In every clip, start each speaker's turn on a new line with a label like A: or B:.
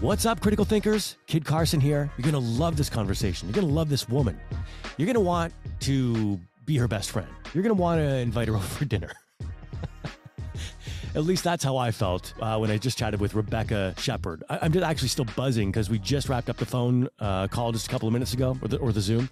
A: What's up, critical thinkers? Kid Carson here. You're going to love this conversation. You're going to love this woman. You're going to want to be her best friend. You're going to want to invite her over for dinner. At least that's how I felt uh, when I just chatted with Rebecca Sheppard. I- am actually still buzzing because we just wrapped up the phone uh, call just a couple of minutes ago, or the, or the Zoom.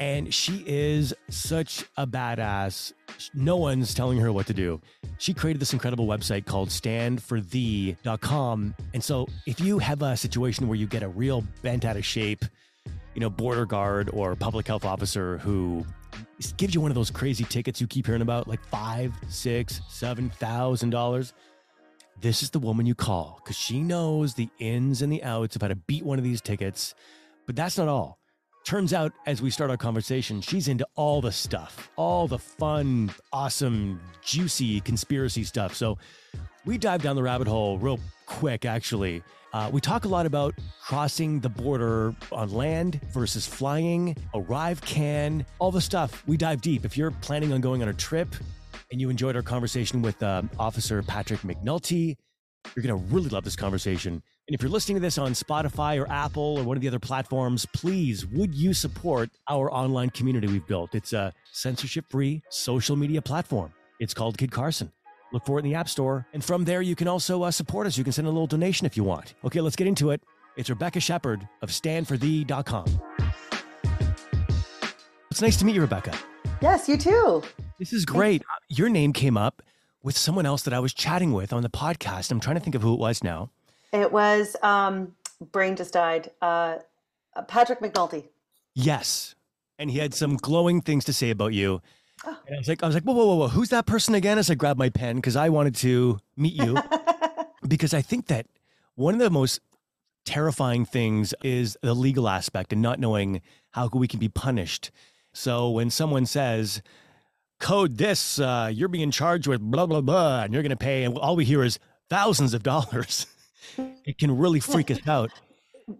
A: And she is such a badass. No one's telling her what to do. She created this incredible website called standforthee.com. And so if you have a situation where you get a real bent out of shape, you know, border guard or public health officer who gives you one of those crazy tickets you keep hearing about, like five, six, seven thousand dollars. This is the woman you call because she knows the ins and the outs of how to beat one of these tickets. But that's not all. Turns out, as we start our conversation, she's into all the stuff, all the fun, awesome, juicy conspiracy stuff. So we dive down the rabbit hole real quick, actually. Uh, we talk a lot about crossing the border on land versus flying, ArriveCAN, all the stuff. We dive deep. If you're planning on going on a trip and you enjoyed our conversation with uh, Officer Patrick McNulty, you're going to really love this conversation. And if you're listening to this on Spotify or Apple or one of the other platforms, please would you support our online community we've built? It's a censorship free social media platform. It's called Kid Carson. Look for it in the App Store. And from there, you can also uh, support us. You can send a little donation if you want. Okay, let's get into it. It's Rebecca Sheppard of standforthee.com. It's nice to meet you, Rebecca.
B: Yes, you too.
A: This is great. Your name came up with someone else that I was chatting with on the podcast. I'm trying to think of who it was now.
B: It was um, brain just died. Uh, Patrick McNulty.
A: Yes, and he had some glowing things to say about you. Oh. And I was like, I was like, whoa, whoa, whoa, whoa, who's that person again? As I grabbed my pen because I wanted to meet you, because I think that one of the most terrifying things is the legal aspect and not knowing how we can be punished. So when someone says, code this, uh, you're being charged with blah, blah, blah, and you're going to pay, and all we hear is thousands of dollars it can really freak us out.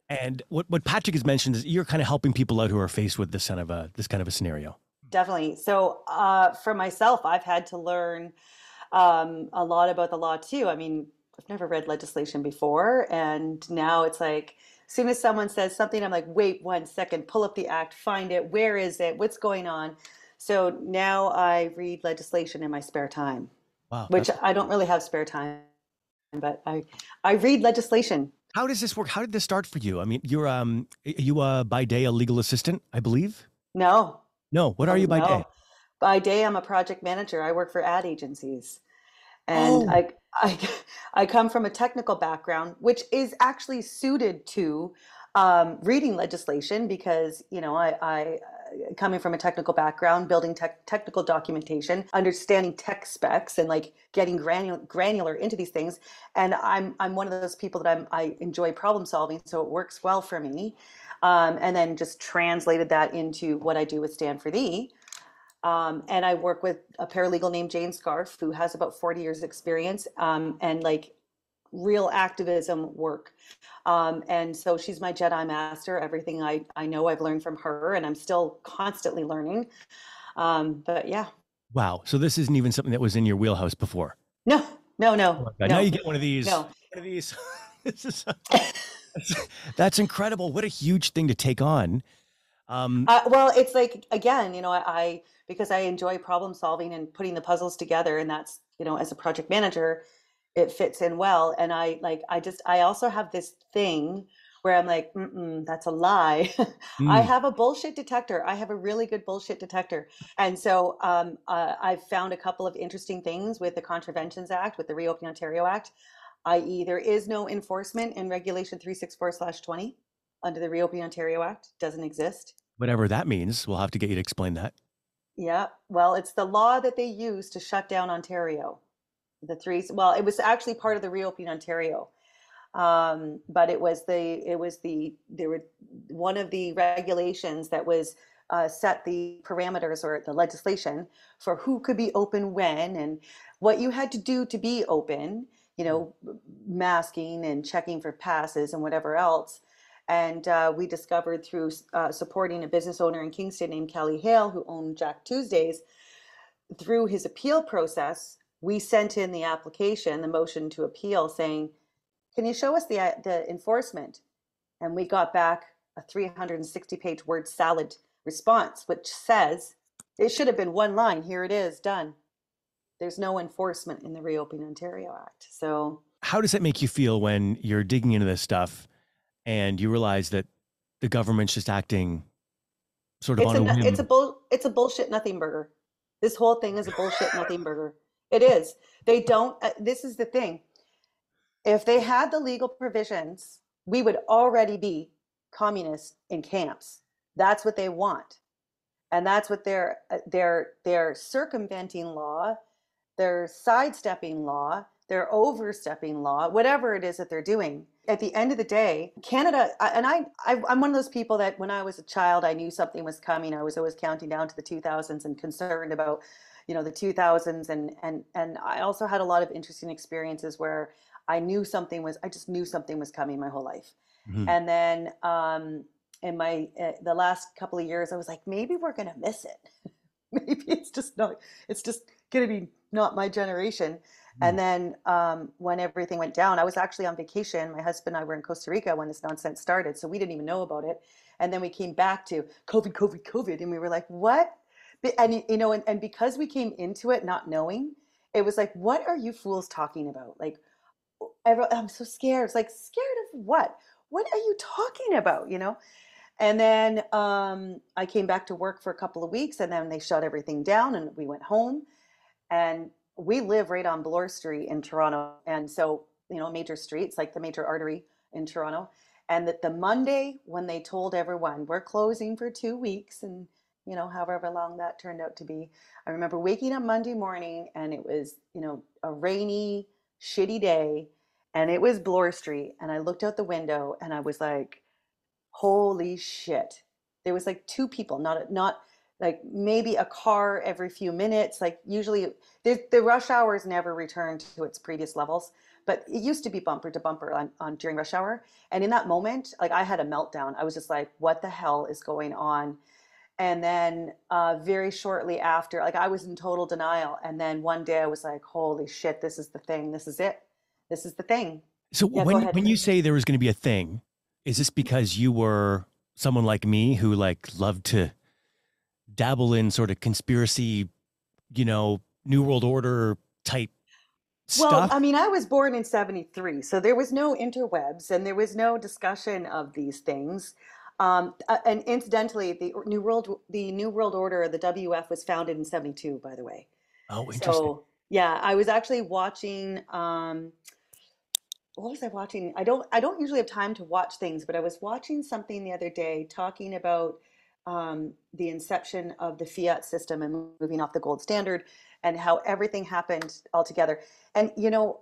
A: And what, what Patrick has mentioned is you're kind of helping people out who are faced with this kind of a this kind of a scenario.
B: Definitely. So uh, for myself, I've had to learn um, a lot about the law too. I mean, I've never read legislation before, and now it's like as soon as someone says something, I'm like, wait one second, pull up the act, find it, where is it, what's going on. So now I read legislation in my spare time, wow, which I don't really have spare time but I I read legislation.
A: How does this work? How did this start for you? I mean, you're um you uh by day a legal assistant, I believe?
B: No.
A: No, what are you by no. day?
B: By day I'm a project manager. I work for ad agencies. And oh. I I I come from a technical background which is actually suited to um, reading legislation because you know I, I coming from a technical background, building tech, technical documentation, understanding tech specs, and like getting granular, granular into these things. And I'm I'm one of those people that I'm I enjoy problem solving, so it works well for me. Um, and then just translated that into what I do with Stand for Thee. Um, and I work with a paralegal named Jane Scharf, who has about 40 years experience um, and like real activism work. Um, and so she's my Jedi master. Everything I, I know I've learned from her, and I'm still constantly learning. Um, but yeah.
A: Wow. So this isn't even something that was in your wheelhouse before.
B: No, no, no.
A: Oh no. Now you get one of these. No. One of these. this is, that's incredible. What a huge thing to take on.
B: Um, uh, well, it's like again, you know, I, I because I enjoy problem solving and putting the puzzles together, and that's you know, as a project manager, it fits in well and i like i just i also have this thing where i'm like mm that's a lie. Mm. i have a bullshit detector. I have a really good bullshit detector. And so um, uh, i've found a couple of interesting things with the contraventions act with the Reopen ontario act. I.e there is no enforcement in regulation 364/20 under the Reopen ontario act. Doesn't exist.
A: Whatever that means we'll have to get you to explain that.
B: Yeah well it's the law that they use to shut down ontario the three well it was actually part of the reopening ontario um, but it was the it was the there were one of the regulations that was uh, set the parameters or the legislation for who could be open when and what you had to do to be open you know masking and checking for passes and whatever else. And uh, we discovered through uh, supporting a business owner in kingston named kelly hale who owned jack tuesdays through his appeal process we sent in the application, the motion to appeal saying, can you show us the uh, the enforcement? And we got back a 360 page word salad response which says it should have been one line. Here it is. Done. There's no enforcement in the reopen ontario act. So
A: how does that make you feel when you're digging into this stuff and you realize that the government's just acting sort of
B: it's
A: on
B: a,
A: a whim?
B: it's a bull it's a bullshit nothing burger. This whole thing is a bullshit nothing burger it is. They don't uh, this is the thing. If they had the legal provisions we would already be communists in camps. That's what they want. And that's what they're uh, they're they're circumventing law they're sidestepping law they're overstepping law whatever it is that they're doing. At the end of the day canada and I, I i'm one of those people that when i was a child i knew something was coming. I was always counting down to the 2000s and concerned about you know the 2000s and and and i also had a lot of interesting experiences where i knew something was i just knew something was coming my whole life.
A: Mhm.
B: and then um in my uh, the last couple of years i was like maybe we're gonna miss it. Maybe it's just not it's just gonna be not my generation. And then um, when everything went down i was actually on vacation. My husband and i were in costa rica when this nonsense started so we didn't even know about it. And then we came back to covid covid covid and we were like what and you know and, and because we came into it not knowing it was like what are you fools talking about? Like every, i'm so scared. It's like scared of what? What are you talking about? You know? And then um, i came back to work for a couple of weeks and then they shut everything down and we went home. And we live right on bloor street in toronto. And so you know major streets like the major artery in toronto. And that the monday when they told everyone we're closing for two weeks and you know however long that turned out to be. I remember waking up monday morning and it was you know a rainy shitty day and it was bloor street and i looked out the window and i was like holy shit. There was like two people not not like maybe a car every few minutes like usually the, the rush hours never returned to its previous levels but it used to be bumper to bumper on, on during rush hour. And in that moment like i had a meltdown. I was just like what the hell is going on and then uh, very shortly after like i was in total denial and then one day i was like holy shit this is the thing this is it this is the thing
A: So
B: Yeah,
A: when when you say there was going to be a thing, is this because you were someone like me who like loved to dabble in sort of conspiracy, you know, New World Order type Stuff? Well?
B: I mean, I was born in 73, so there was no interwebs and there was no discussion of these things. Um, uh, and incidentally, the New World the New World Order, the WEF, was founded in 72, by the way.
A: oh, interesting.
B: So, yeah, I was actually watching um, what was I watching? I don't I don't usually have time to watch things, but I was watching something the other day talking about um, the inception of the fiat system and moving off the gold standard and how everything happened all together. And you know,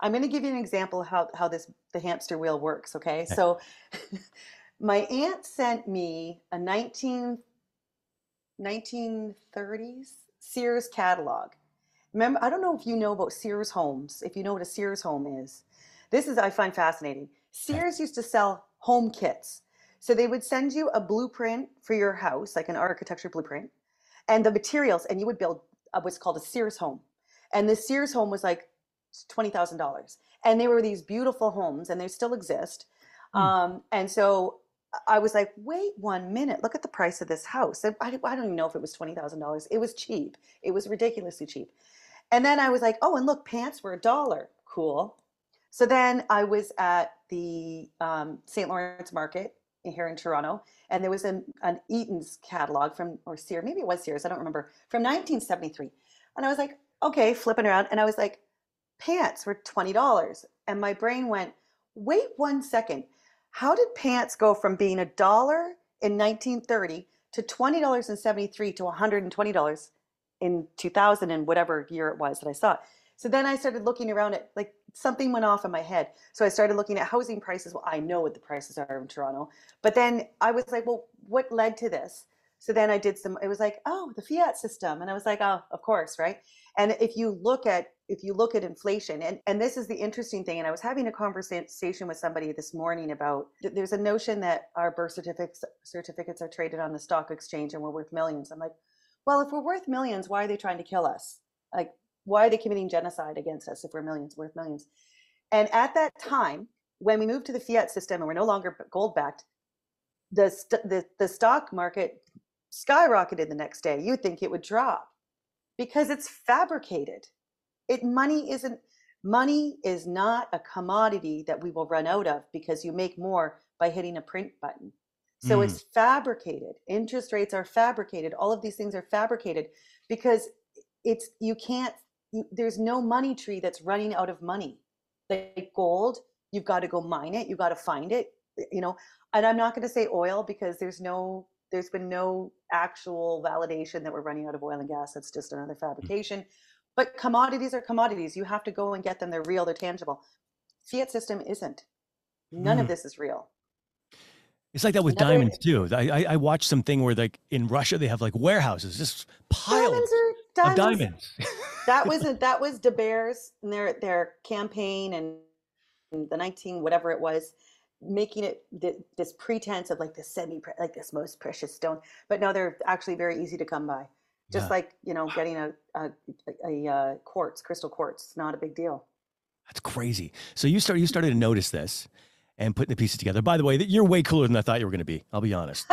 B: I'm going to give you an example of how how this the hamster wheel works. Okay,
A: Okay.
B: so my aunt sent me a 19 1930s Sears catalog. Remember, I don't know if you know about Sears homes, if you know what a Sears home is. This is, I find fascinating. Sears used to sell home kits. So they would send you a blueprint for your house, like an architecture blueprint, and the materials, and you would build uh, what's called a Sears home. And the Sears home was like $20,000. And they were these beautiful homes, and they still exist.
A: Hmm.
B: Um, and so I was like, wait one minute, look at the price of this house. I, don't even know if it was $20,000. It was cheap, it was ridiculously cheap. And then I was like, oh, and look, pants were a dollar. Cool. So then I was at the um, St. Lawrence Market here in Toronto, and there was an, an Eaton's catalog from, or Sears, maybe it was Sears, I don't remember, from 1973. And I was like, okay, flipping around. And I was like, pants were $20. And my brain went, wait one second. How did pants go from being a dollar in 1930 to $20.73 to $120 in 2000 and whatever year it was that I saw it? So then I started looking around at like something went off in my head. So I started looking at housing prices. Well, I know what the prices are in Toronto, but then I was like, well, what led to this? So then I did some, it was like, oh, the fiat system. And I was like, oh, of course, right? And if you look at, if you look at inflation, and, and this is the interesting thing, and I was having a conversation with somebody this morning about, there's a notion that our birth certificates, certificates are traded on the stock exchange and we're worth millions. I'm like, well, if we're worth millions, why are they trying to kill us? Like, why are they committing genocide against us if we're millions worth millions? And at that time, when we moved to the fiat system and we're no longer gold backed, the, the, the stock market skyrocketed the next day. You'd think it would drop because it's fabricated. It money isn't money is not a commodity that we will run out of because you make more by hitting a print button. So mm. it's fabricated. Interest rates are fabricated. All of these things are fabricated because it's you can't you, there's no money tree that's running out of money. Like gold, you've got to go mine it, you've got to find it, you know. And I'm not going to say oil because there's no there's been no actual validation that we're running out of oil and gas. That's just another mm. fabrication. But commodities are commodities. You have to go and get them. They're real, they're tangible. Fiat system isn't. None mm. of this is real.
A: It's like that with Another, diamonds too. I, I watched something where like in Russia they have like warehouses, just piles diamonds diamonds. of diamonds.
B: that wasn't that was De Beers and their their campaign and the 19 whatever it was making it this pretense of like the semi like this most precious stone but no they're actually very easy to come by just yeah. like you know getting a a, a, a uh, quartz crystal quartz it's not a big deal
A: that's crazy so you start you started to notice this and putting the pieces together. By the way, you're way cooler than I thought you were going to be. I'll be honest.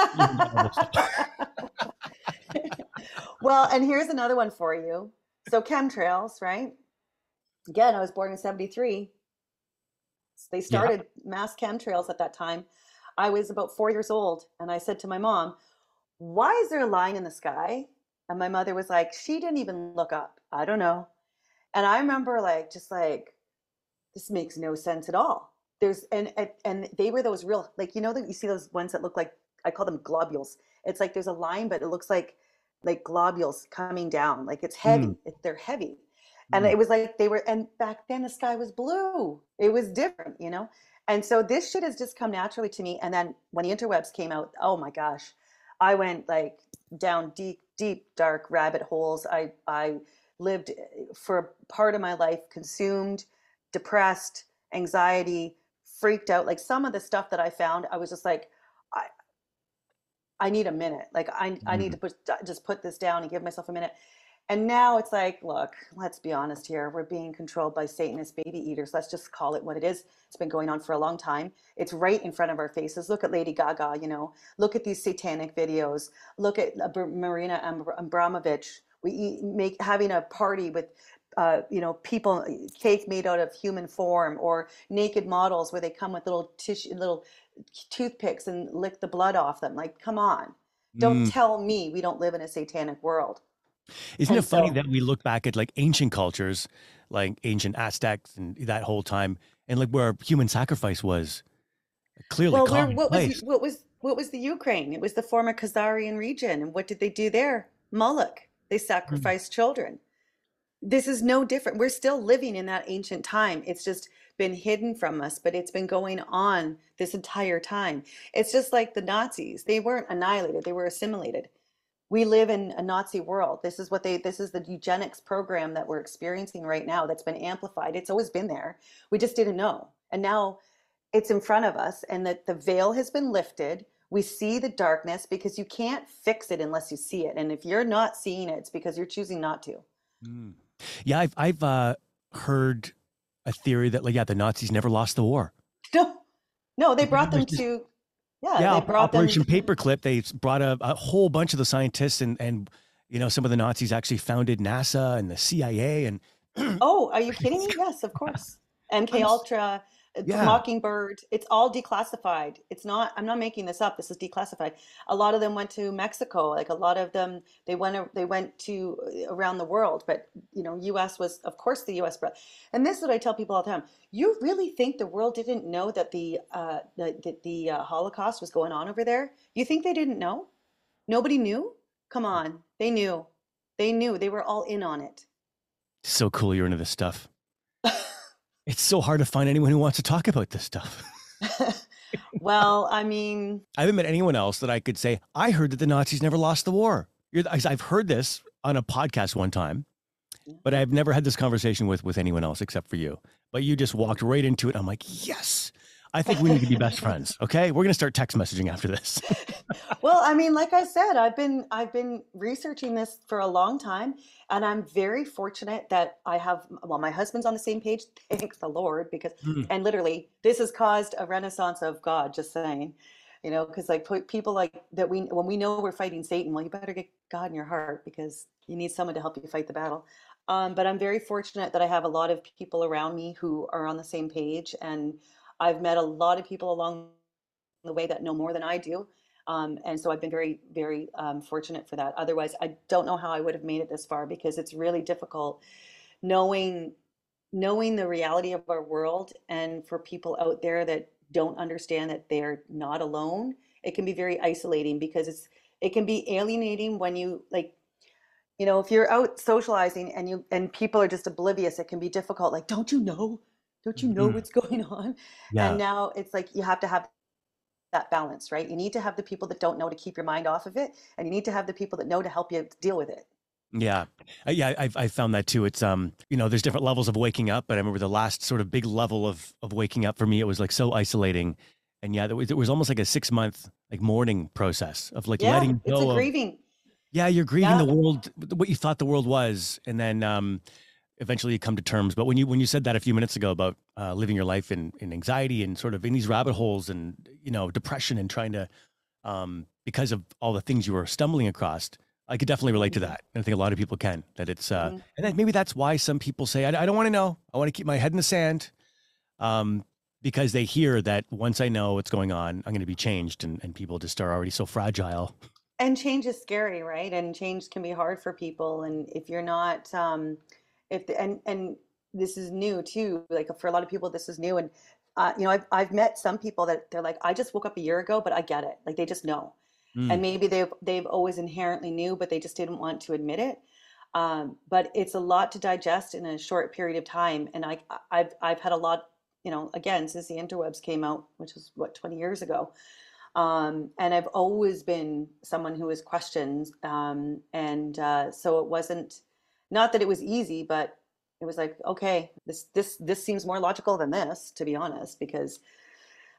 B: well, and here's another one for you. So chemtrails, right? Again, I was born in 73. They started yeah. mass chemtrails at that time. I was about four years old, and I said to my mom, Why is there a line in the sky? And my mother was like, She didn't even look up. I don't know. And I remember, like, just like, this makes no sense at all there's and and they were those real like you know that you see those ones that look like I call them globules. It's like there's a line, but it looks like like globules coming down. Like it's heavy. Mm. It, they're heavy. And mm. it was like they were and back then the sky was blue. It was different, you know? And so this shit has just come naturally to me. And then when the interwebs came out, oh my gosh, I went like down deep, deep, dark rabbit holes. I I lived eh, for part of my life consumed, depressed, anxiety, freaked out. Like some of the stuff that I found, I was just like, I, I need a minute. Like I, mm. I need to mm-hmm. put, just put this down and give myself a minute. And now it's like, look, let's be honest here. We're being controlled by Satanist baby eaters. Let's just call it what it is. It's been going on for a long time. It's right in front of our faces. Look at Lady Gaga, you know, look at these satanic videos. Look at uh, Marina Abramovich. We eat, make having a party with uh, you know, people cake made out of human form, or naked models where they come with little tissue, little toothpicks and lick the blood off them. Like, come on, don't mm. tell me we don't live in a satanic world.
A: Isn't and it funny so, that we look back at like ancient cultures, like ancient Aztecs and that whole time, and like where human sacrifice was clearly well, where,
B: what was what was what was the Ukraine? It was the former Khazarian region, and what did they do there? Moloch. They mm. sacrificed mm. children this is no different. We're still living in that ancient time. It's just been hidden from us, but it's been going on this entire time. It's just like the Nazis. They weren't annihilated, they were assimilated. We live in a Nazi world. This is what they this is the eugenics program that we're experiencing right now that's been amplified. It's always been there. We just didn't know. And now it's in front of us and that the veil has been lifted. We see the darkness because you can't fix it unless you see it. And if you're not seeing it, it's because you're choosing not to.
A: Mm. Yeah, I've I've uh, heard a theory that like yeah, the Nazis never lost the war.
B: No, no, they brought them to yeah,
A: yeah. They brought Operation them... Paperclip. They brought a, a whole bunch of the scientists and and you know some of the Nazis actually founded NASA and the CIA and.
B: oh, are you kidding me? Yes, of course. MK Ultra yeah. Mockingbird. It's all declassified. It's not. I'm not making this up. This is declassified. A lot of them went to Mexico. Like a lot of them, they went. They went to uh, around the world. But you know, U.S. was, of course, the U.S. Brought. And this is what I tell people all the time. You really think the world didn't know that the uh, the the, the uh, Holocaust was going on over there? You think they didn't know? Nobody knew. Come on, they knew. They knew. They were all in on it.
A: So cool. You're into this stuff. It's so hard to find anyone who wants to talk about this stuff.
B: well, I mean,
A: I haven't met anyone else that I could say, I heard that the Nazis never lost the war. I've heard this on a podcast one time, but I've never had this conversation with, with anyone else except for you. But you just walked right into it. I'm like, yes, I think we need to be best friends. Okay, we're gonna start text messaging after this.
B: well, I mean, like I said, I've been I've been researching this for a long time, and I'm very fortunate that I have. Well, my husband's on the same page. Thank the Lord, because mm. and literally, this has caused a renaissance of God. Just saying, you know, because like people like that we when we know we're fighting Satan, well, you better get God in your heart because you need someone to help you fight the battle. Um, but I'm very fortunate that I have a lot of people around me who are on the same page, and I've met a lot of people along the way that know more than I do. Um, and so I've been very, very um, fortunate for that. Otherwise, I don't know how I would have made it this far because it's really difficult knowing knowing the reality of our world and for people out there that don't understand that they're not alone it can be very isolating because it's it can be alienating when you like you know if you're out socializing and you and people are just oblivious it can be difficult like don't you know don't you know mm-hmm. what's going on yeah. and now it's like you have to have that balance right you need to have the people that don't know to keep your mind off of it and you need to have the people that know to help you deal with it
A: yeah, uh, yeah, I've I found that too. It's um, you know, there's different levels of waking up, but I remember the last sort of big level of of waking up for me. It was like so isolating, and yeah, it was, it was almost like a six month like mourning process of like
B: yeah,
A: letting
B: go. It's
A: a
B: grieving.
A: Yeah, you're grieving yeah. the world, what you thought the world was, and then um, eventually you come to terms. But when you when you said that a few minutes ago about uh, living your life in in anxiety and sort of in these rabbit holes and you know depression and trying to um, because of all the things you were stumbling across, I could definitely relate to mm-hmm. that. And I think a lot of people can. That it's uh, mm-hmm. and that maybe that's why some people say I, I don't want to know. I want to keep my head in the sand. Um, because they hear that once I know what's going on, I'm going to be changed, and, and people just are already so fragile.
B: And change is scary, right? And change can be hard for people. And if you're not, um, if the, and and this is new too. Like for a lot of people, this is new. And uh, you know, I've I've met some people that they're like, I just woke up a year ago, but I get it. Like they just know. Mm. And maybe they've they've always inherently knew, but they just didn't want to admit it. Um, but it's a lot to digest in a short period of time. And I I've I've had a lot you know, again, since the interwebs came out, which was what, 20 years ago. Um, and I've always been someone who has questions. Um, and uh, so it wasn't, not that it was easy, but it was like, okay, this, this, this seems more logical than this, to be honest, because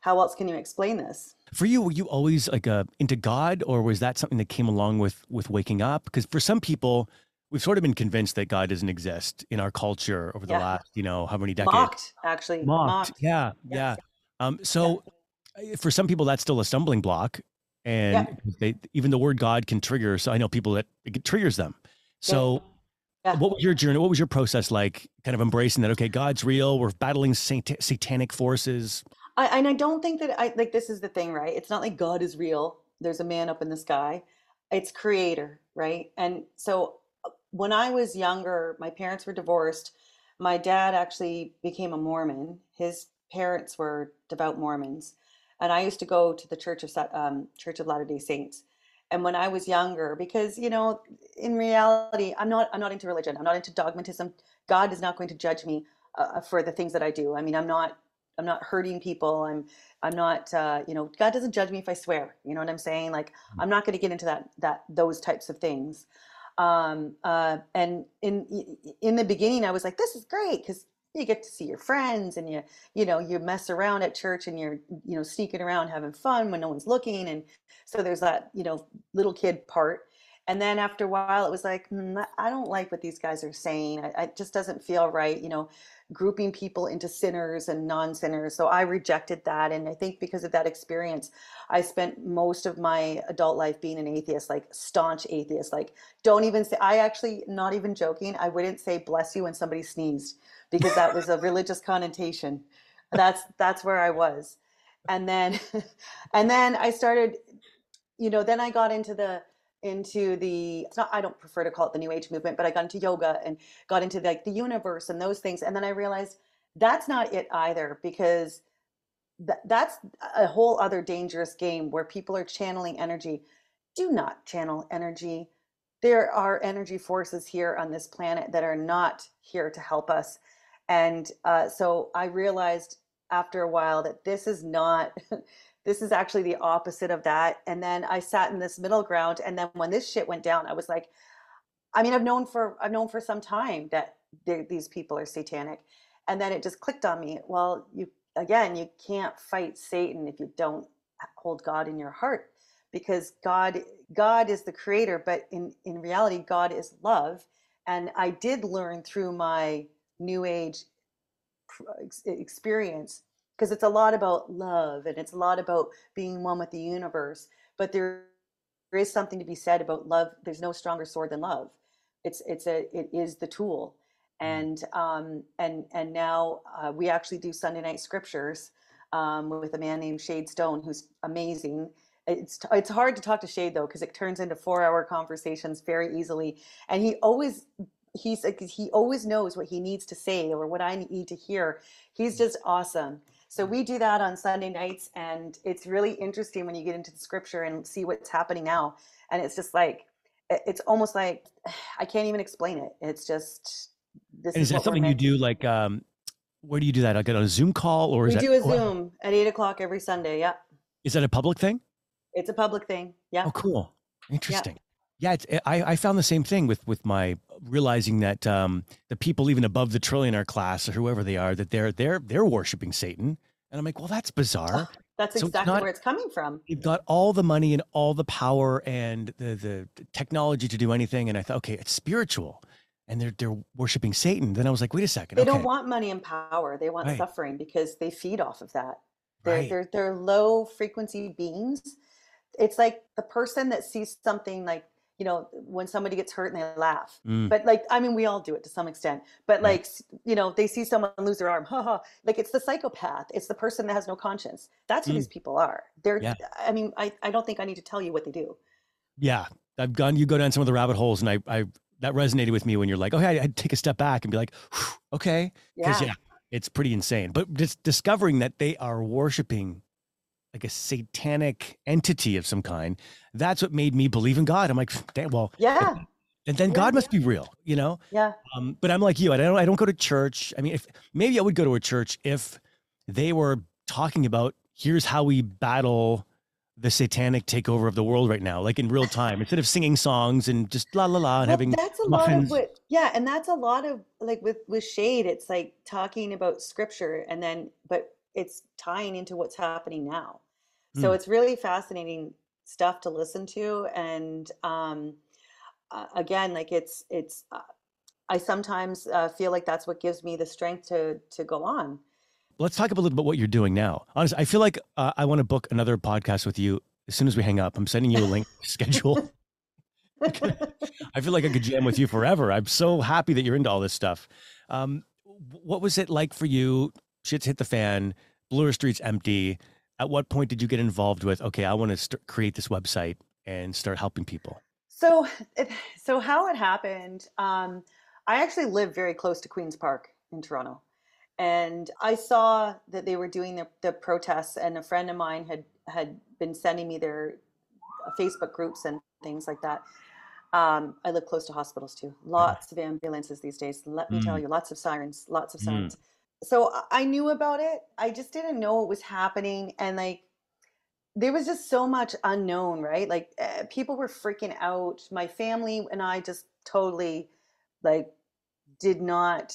B: how else can you explain this?
A: For you, were you always like uh, into God, or was that something that came along with with waking up? Because for some people, we've sort of been convinced that God doesn't exist in our culture over the yeah. last, you know, how many decades?
B: Mocked, actually.
A: Mocked. Mocked. Yeah, yeah. Um, so yeah. For some people, that's still a stumbling block. And yeah. they, even the word God can trigger. So I know people that it triggers them. So what was your journey? What was your process like kind of embracing that? Okay, God's real. We're battling sat- satanic forces.
B: I, and I don't think that I like this is the thing, right? It's not like God is real. There's a man up in the sky. It's creator, right? And so when I was younger, my parents were divorced. My dad actually became a Mormon. His parents were devout Mormons, and I used to go to the Church of um, Church of Latter Day Saints. And when I was younger, because you know, in reality, I'm not I'm not into religion. I'm not into dogmatism. God is not going to judge me uh, for the things that I do. I mean, I'm not I'm not hurting people. I'm I'm not uh, you know God doesn't judge me if I swear. You know what I'm saying? Like mm. I'm not going to get into that that those types of things. Um, uh, and in in the beginning, I was like, "This is great," because you get to see your friends and you you know you mess around at church and you're you know sneaking around having fun when no one's looking and so there's that you know little kid part. And then after a while it was like mm, i don't like what these guys are saying. It just doesn't feel right you know grouping people into sinners and non-sinners. So i rejected that and i think because of that experience i spent most of my adult life being an atheist like staunch atheist like don't even say i actually not even joking i wouldn't say bless you when somebody sneezed because that was a religious connotation. That's that's where i was. And then and then i started you know then i got into the into the it's not i don't prefer to call it the new age movement but i got into yoga and got into like the universe and those things. And then i realized that's not it either because th- that's a whole other dangerous game where people are channeling energy. Do not channel energy. There are energy forces here on this planet that are not here to help us and uh, so i realized after a while that this is not this is actually the opposite of that. And then I sat in this middle ground. And then when this shit went down, I was like, I mean, I've known for I've known for some time that these people are satanic, and then it just clicked on me. Well, you again, you can't fight Satan if you don't hold God in your heart because God God is the creator, but in in reality God is love. And I did learn through my new age experience because it's a lot about love and it's a lot about being one with the universe, but there, there is something to be said about love. There's no stronger sword than love. It's it's a it is the tool. Mm. And um and and now uh, we actually do Sunday night scriptures um, with a man named Shade Stone, who's amazing. It's it's hard to talk to Shade though because it turns into four hour conversations very easily, and he always he's he always knows what he needs to say or what I need to hear. He's mm. just awesome. So we do that on Sunday nights, and it's really interesting when you get into the scripture and see what's happening now. And it's just like it's almost like I can't even explain it. It's just
A: this. And is, is that something you do like um, where do you do that? I Like on a Zoom call or
B: we
A: is
B: do a Zoom at eight o'clock every Sunday. Yeah.
A: Is that a public thing?
B: It's a public thing. Yeah.
A: Oh, cool. Interesting. Yeah. Yeah it's, I, I found the same thing with, with my realizing that um, the people even above the trillionaire class or whoever they are, that they're, they're, they're worshiping Satan. And I'm like, well, that's bizarre. Oh,
B: that's so exactly not, where it's coming from.
A: You've got all the money and all the power and the, the technology to do anything. And I thought, okay, it's spiritual and they're they're worshiping Satan. Then I was like, wait a second.
B: They okay. don't want money and power. They want right. suffering because they feed off of that. They're right. they're they're low frequency beings. It's like the person that sees something like you know when somebody gets hurt and they laugh. Mm. But like I mean, we all do it to some extent. But like right. you know, they see someone lose their arm. Ha ha. Like it's the psychopath. It's the person that has no conscience. That's who mm. these people are. They're. Yeah. I mean, I I don't think I need to tell you what they do.
A: Yeah, I've gone. You go down some of the rabbit holes, and I I that resonated with me when you're like, oh, hey, I'd take a step back and be like, okay, because yeah. yeah. it's pretty insane. But just discovering that they are worshiping like a satanic entity of some kind, that's what made me believe in God. I'm like, damn, well,
B: yeah.
A: And then
B: yeah,
A: God must be real, you know?
B: Yeah.
A: Um, but I'm like you. I don't. I don't go to church. I mean, if maybe I would go to a church if they were talking about here's how we battle the satanic takeover of the world right now, like in real time, instead of singing songs and just la la la and well, having
B: that's a muffins. lot of what yeah, and that's a lot of like with with shade, it's like talking about scripture and then but it's tying into what's happening now. So mm. it's really fascinating stuff to listen to and um uh, again like it's it's uh, I sometimes uh, feel like that's what gives me the strength to to go on
A: let's talk a little bit about what you're doing now. Honestly, I feel like uh, I want to book another podcast with you as soon as we hang up. I'm sending you a link schedule. I feel like I could jam with you forever. I'm so happy that you're into all this stuff. Um, what was it like for you? Shit's hit the fan. Bloor Street's empty. At what point did you get involved with? Okay, I want to st- create this website and start helping people.
B: So, it, so how it happened? Um, I actually live very close to Queens Park in Toronto and I saw that they were doing the, the protests, and a friend of mine had had been sending me their uh, Facebook groups and things like that. Um, I live close to hospitals too. Lots of ambulances these days. Let me mm. tell you, lots of sirens, lots of sirens. Mm. So I knew about it. I just didn't know what was happening, and like there was just so much unknown, right? Like uh, people were freaking out. My family and I just totally like did not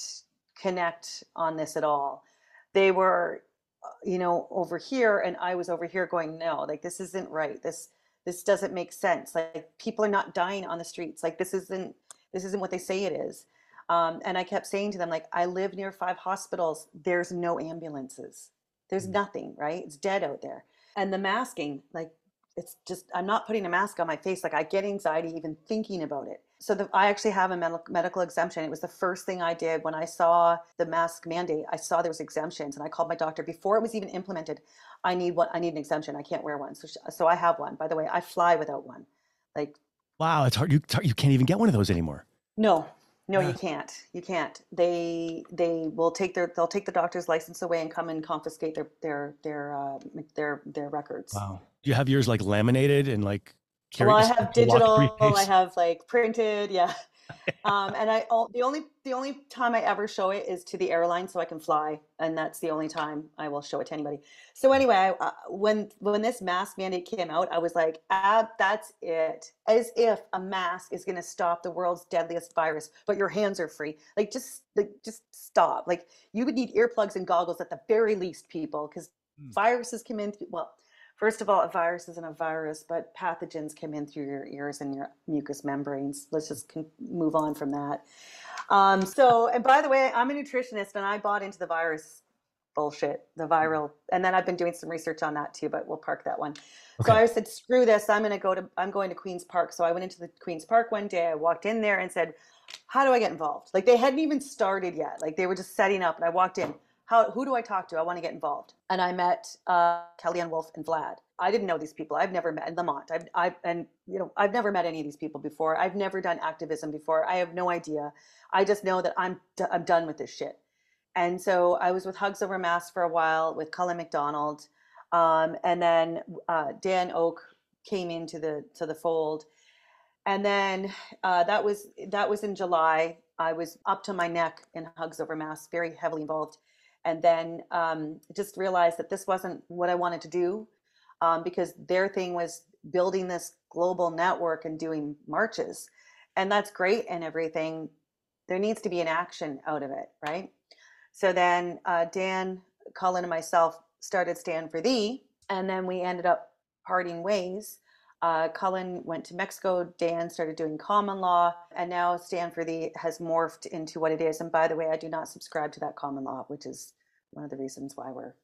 B: connect on this at all. They were, uh, you know, over here, and I was over here going, no, like this isn't right. This this doesn't make sense. Like people are not dying on the streets. Like this isn't this isn't what they say it is. Um, and I kept saying to them, like, I live near five hospitals. There's no ambulances. There's mm. nothing, right? It's dead out there. And the masking, like, it's just, I'm not putting a mask on my face. Like, I get anxiety even thinking about it so the, I actually have a medical, medical exemption. It was the first thing I did when I saw the mask mandate. I saw there was exemptions, and I called my doctor before it was even implemented. I need what I need an exemption. I can't wear one, so so I have one. By the way, I fly without one. Like
A: wow, it's hard. You you can't even get one of those anymore.
B: No, no, yeah. you can't. You can't. They they will take their they'll take the doctor's license away and come and confiscate their their their uh, their their records.
A: Wow. Do you have yours like laminated and like
B: well, I have digital. I have like printed. Yeah, Um, and I the only the only time I ever show it is to the airline so I can fly, and that's the only time I will show it to anybody. So anyway, uh, when when this mask mandate came out, I was like, ah, that's it. As if a mask is going to stop the world's deadliest virus, but your hands are free. Like just like just stop. Like you would need earplugs and goggles at the very least, people, because mm. viruses come in. Through, well, First of all, a virus isn't a virus, but pathogens come in through your ears and your mucous membranes. Let's just move on from that. Um, so, and by the way, I'm a nutritionist and I bought into the virus bullshit, the viral, and then I've been doing some research on that too, but we'll park that one. Okay. So I said, screw this. I'm going to go to, I'm going to Queen's Park. So I went into the Queen's Park one day. I walked in there and said, how do I get involved? Like they hadn't even started yet. Like they were just setting up and I walked in how who do I talk to? I want to get involved. And I met uh, Kellyanne Wolf and Vlad. I didn't know these people. I've never met Lamont. I've, I've and you know I've never met any of these people before. I've never done activism before. I have no idea. I just know that I'm d- I'm done with this shit. And so I was with Hugs Over Masks for a while with Cullen McDonald, um, and then uh, Dan Oak came into the to the fold, and then uh, that was that was in July. I was up to my neck in Hugs Over Masks, very heavily involved and then um, just realized that this wasn't what I wanted to do um, because their thing was building this global network and doing marches. And that's great and everything. There needs to be an action out of it, right? So then uh, Dan, Cullen, and myself started Stand for Thee, and then we ended up parting ways. Uh, Cullen went to Mexico. Dan started doing common law, and now Stanford has morphed into what it is. And by the way, I do not subscribe to that common law, which is one of the reasons why we're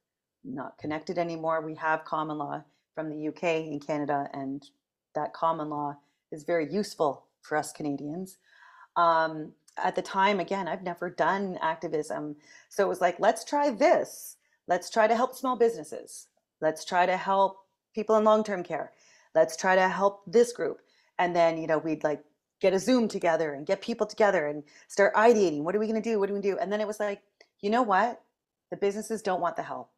B: not connected anymore. We have common law from the UK and Canada, and that common law is very useful for us Canadians. Um, at the time, again, I've never done activism. So it was like, let's try this. Let's try to help small businesses. Let's try to help people in long term care let's try to help this group. And then you know we'd like get a zoom together and get people together and start ideating. What are we going to do? What do we do? And then it was like you know what? The businesses don't want the help.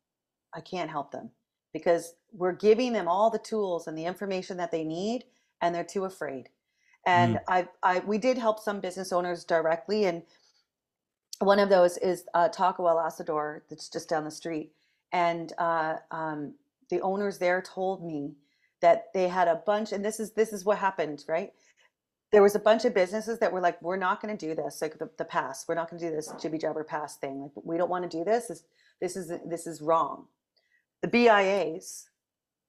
B: I can't help them because we're giving them all the tools and the information that they need and they're too afraid. And mm. I, I we did help some business owners directly and one of those is uh, taco el asador that's just down the street. And uh, um, the owners there told me that they had a bunch and this is this is what happened right? There was a bunch of businesses that were like we're not going to do this like the, the pass we're not going to do this jibby jabber pass thing like we don't want to do this this, this is this is wrong. The BIAs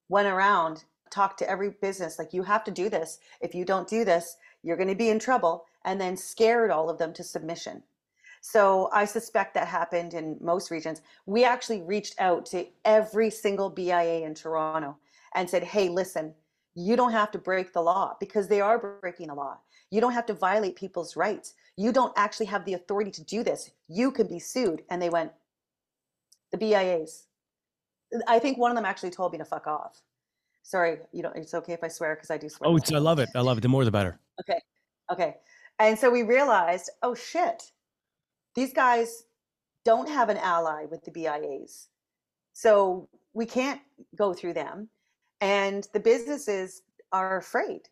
B: went around talked to every business like you have to do this. If you don't do this you're going to be in trouble and then scared all of them to submission. So i suspect that happened in most regions. We actually reached out to every single BIA in toronto and said, hey, listen, you don't have to break the law because they are breaking the law. You don't have to violate people's rights. You don't actually have the authority to do this. You can be sued. And they went, the BIAs. I think one of them actually told me to fuck off. Sorry, you know, it's okay if I swear because I do swear.
A: Oh, I love it. I love it. The more the better.
B: Okay. Okay. And so we realized, oh shit, these guys don't have an ally with the BIAs. So we can't go through them and the businesses are afraid.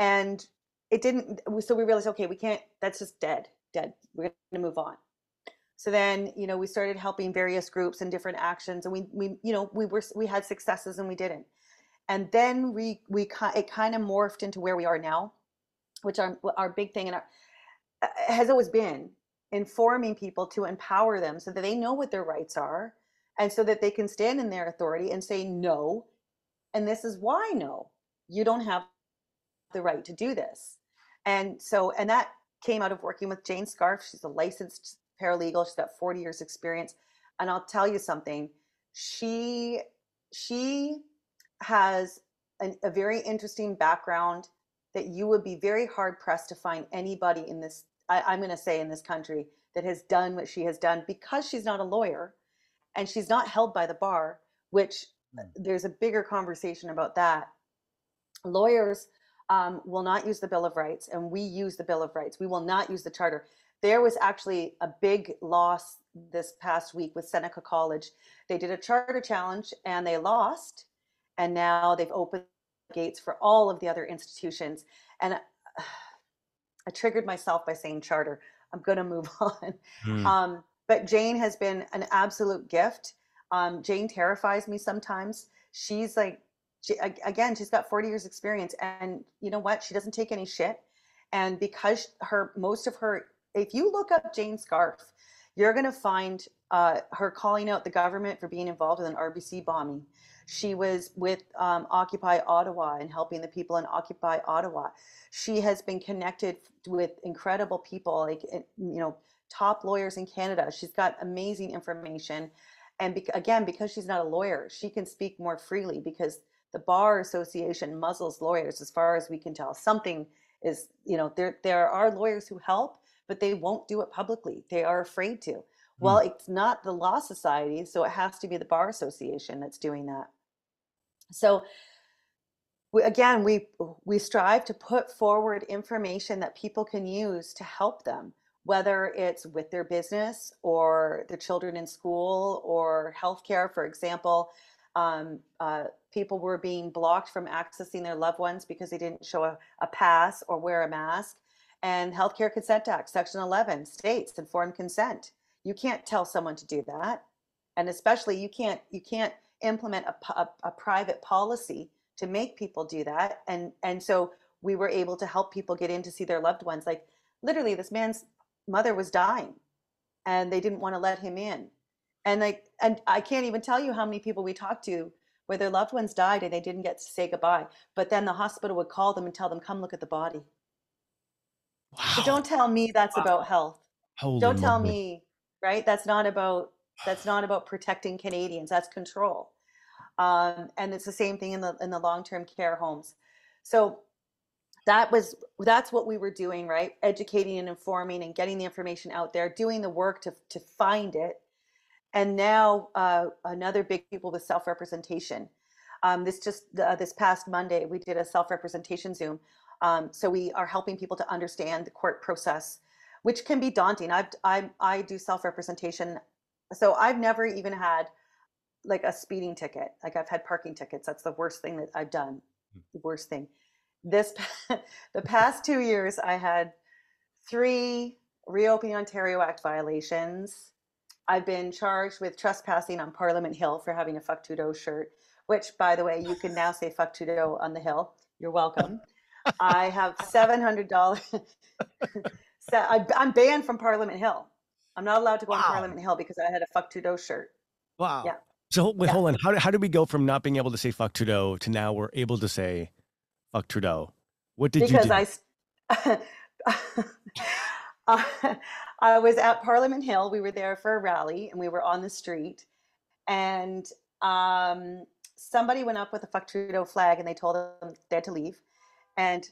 B: And it didn't so we realized okay we can't that's just dead dead we're going to move on. So then you know we started helping various groups and different actions and we we you know we were we had successes and we didn't. And then we we it kind of morphed into where we are now which our our big thing and our uh, has always been informing people to empower them so that they know what their rights are and so that they can stand in their authority and say no and this is why no you don't have the right to do this. And so and that came out of working with jane scharf. She's a licensed paralegal. She's got 40 years experience. And i'll tell you something. She she has an, a very interesting background that you would be very hard pressed to find anybody in this I, i'm going to say in this country that has done what she has done because she's not a lawyer and she's not held by the bar, which uh, mm. there's a bigger conversation about that. Lawyers um, will not use the Bill of Rights, and we use the Bill of Rights. We will not use the Charter. There was actually a big loss this past week with Seneca College. They did a charter challenge and they lost, and now they've opened gates for all of the other institutions. And uh, I triggered myself by saying charter. I'm going to move on. Mm. Um, but Jane has been an absolute gift. Um, Jane terrifies me sometimes. She's like, she, again, she's got 40 years experience and you know what? She doesn't take any shit. And because her, most of her, if you look up Jane Scharf, you're going to find uh, her calling out the government for being involved in an RBC bombing. She was with um, Occupy Ottawa and helping the people in Occupy Ottawa. She has been connected with incredible people, like eh, you know, top lawyers in Canada. She's got amazing information, and be- again, because she's not a lawyer, she can speak more freely because the bar association muzzles lawyers, as far as we can tell. Something is, you know, there there are lawyers who help, but they won't do it publicly. They are afraid to. Well, mm. it's not the law society, so it has to be the bar association that's doing that. So we, again, we we strive to put forward information that people can use to help them, whether it's with their business or the children in school or healthcare. For example, um, uh, people were being blocked from accessing their loved ones because they didn't show a, a pass or wear a mask. And Healthcare Consent Act, Section 11, states informed consent. You can't tell someone to do that, and especially you can't you can't implement a, a, a private policy to make people do that and and so we were able to help people get in to see their loved ones like literally this man's mother was dying and they didn't want to let him in and like and i can't even tell you how many people we talked to where their loved ones died and they didn't get to say goodbye but then the hospital would call them and tell them come look at the body wow. so don't tell me that's wow. about health Holy don't tell me right that's not about that's not about protecting Canadians. That's control. Um, and it's the same thing in the in the long term care homes. So that was that's what we were doing, right? Educating and informing and getting the information out there, doing the work to to find it. And now uh, another big people with self representation. Um, this just uh, this past Monday we did a self representation Zoom. Um, so we are helping people to understand the court process, which can be daunting. I've, I I do self representation so I've never even had like a speeding ticket. Like I've had parking tickets. That's the worst thing that I've done. Hmm. The worst thing. This the past two years, I had three Reopening Ontario Act violations. I've been charged with trespassing on Parliament Hill for having a fuck Trudeau shirt, which, by the way, you can now say fuck Trudeau on the Hill. You're welcome. I have seven hundred dollars. I'm banned from Parliament Hill. I'm not allowed to go wow. on Parliament Hill because I had a fuck Trudeau shirt.
A: Wow. Yeah. So wait, yeah. hold on. How, how did we go from not being able to say fuck Trudeau to now we're able to say fuck Trudeau? What did
B: because
A: you do?
B: Because I, I was at Parliament Hill. We were there for a rally and we were on the street. And um, somebody went up with a fuck Trudeau flag and they told them they had to leave. And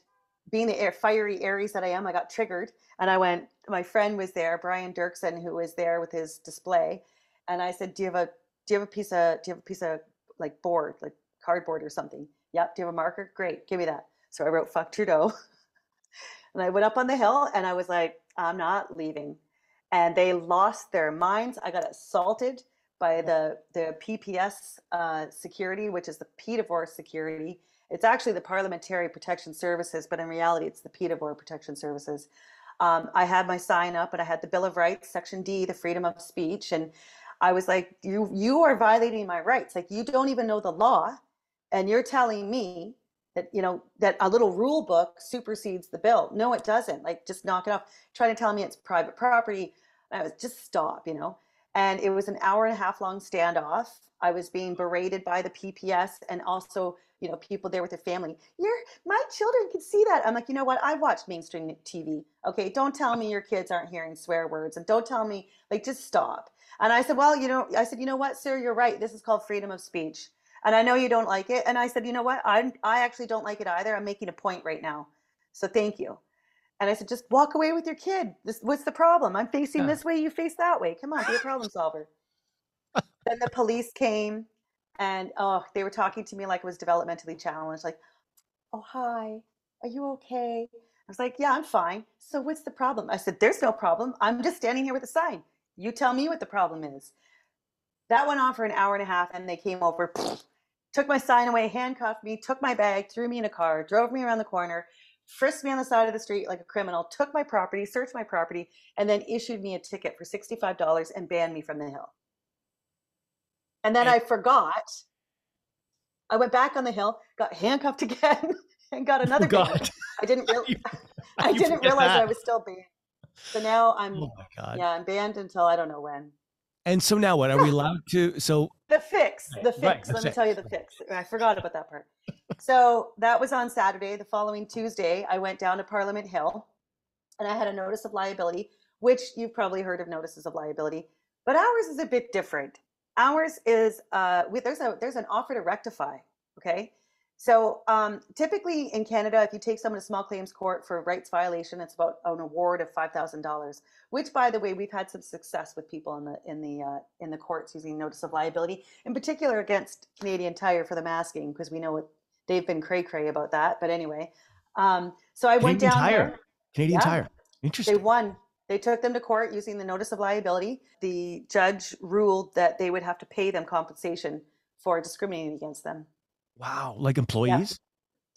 B: being the air, fiery Aries that I am, I got triggered and I went. My friend was there, Brian Dirksen, who was there with his display, and I said, "Do you have a do you have a piece of do you have a piece of like board, like cardboard or something?" Yep. Do you have a marker? Great, give me that. So I wrote "fuck Trudeau," and I went up on the hill and I was like, "I'm not leaving," and they lost their minds. I got assaulted by the the PPS uh, security, which is the PETAVOR security it's actually the Parliamentary Protection Services, but in reality, it's the PETAVOR Protection Services. Um, I had my sign up, and I had the Bill of Rights, Section D, the freedom of speech, and I was like, "You, you are violating my rights. Like you don't even know the law, and you're telling me that you know that a little rule book supersedes the bill. No, it doesn't. Like just knock it off. Trying to tell me it's private property. I was just stop, you know." And it was an hour and a half long standoff. I was being berated by the PPS and also you know, people there with their family. Your my children can see that. I'm like, you know what? I watch mainstream TV. Okay, don't tell me your kids aren't hearing swear words, and don't tell me like just stop. And I said, well, you know, I said, you know what, sir, you're right. This is called freedom of speech, and I know you don't like it. And I said, you know what? I I actually don't like it either. I'm making a point right now, so thank you. And I said, just walk away with your kid. This, what's the problem? I'm facing yeah. this way, you face that way. Come on, be a problem solver. then the police came and oh, they were talking to me like it was developmentally challenged, like, "Oh, hi, are you okay?" I was like, "Yeah, I'm fine." So what's the problem? I said, "There's no problem. I'm just standing here with a sign. You tell me what the problem is." That went on for an hour and a half, and they came over, took my sign away, handcuffed me, took my bag, threw me in a car, drove me around the corner, frisked me on the side of the street like a criminal, took my property, searched my property, and then issued me a ticket for $65 and banned me from the hill. And then I forgot. I went back on the hill, got handcuffed again, and got another
A: God.
B: I didn't I didn't realize I was still banned. So now I'm
A: Oh my God.
B: yeah, I'm banned until I don't know when.
A: And so now what? Are we allowed to? So
B: The fix, the fix.
A: the
B: Let me
A: fix.
B: tell you the fix. I forgot about that part. So that was on Saturday. The following Tuesday, I went down to Parliament Hill and I had a notice of liability, which you've probably heard of notices of liability, but ours is a bit different. Ours is uh, we, there's a there's an offer to rectify. Okay, so um, typically in Canada, if you take someone to small claims court for rights violation, it's about an award of five thousand dollars. Which, by the way, we've had some success with people in the in the uh, in the courts using notice of liability, in particular against Canadian Tire for the masking, because we know what they've been cray cray about that. But anyway, um, so I went
A: Canadian
B: down
A: Tire.
B: there.
A: Canadian
B: Yeah.
A: Tire.
B: They won. They took them to court using the notice of liability. The judge ruled that they would have to pay them compensation for discriminating against them,
A: Wow. Like employees?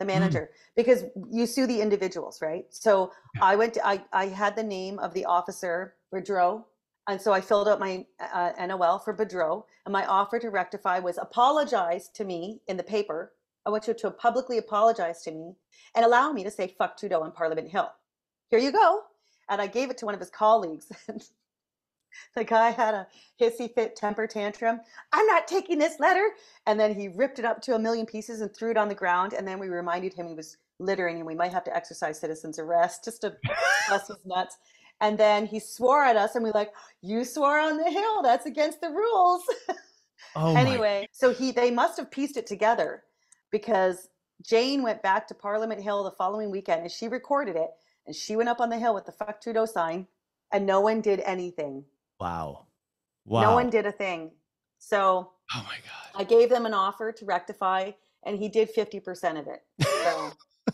B: the manager, because you sue the individuals, right? So
A: Yeah.
B: I went. To, I I had the name of the officer, Boudreau, and so I filled out my uh, NOL for Boudreau, and my offer to rectify was apologize to me in the paper. I want you to publicly apologize to me and allow me to say fuck Trudeau on Parliament Hill. Here you go. And I gave it to one of his colleagues. the guy had a hissy fit temper tantrum. I'm not taking this letter. And then he ripped it up to a million pieces and threw it on the ground. And then we reminded him he was littering and we might have to exercise citizen's arrest just to bust his nuts. And then he swore at us and we like, you swore on the hill. That's against the rules.
A: Oh my.
B: anyway, so he they must have pieced it together because Jane went back to Parliament Hill the following weekend and she recorded it and she went up on the hill with the fuck Trudeau sign and no one did anything.
A: Wow. Wow.
B: No one did a thing. So
A: Oh my God.
B: I gave them an offer to rectify and he did 50% of it. So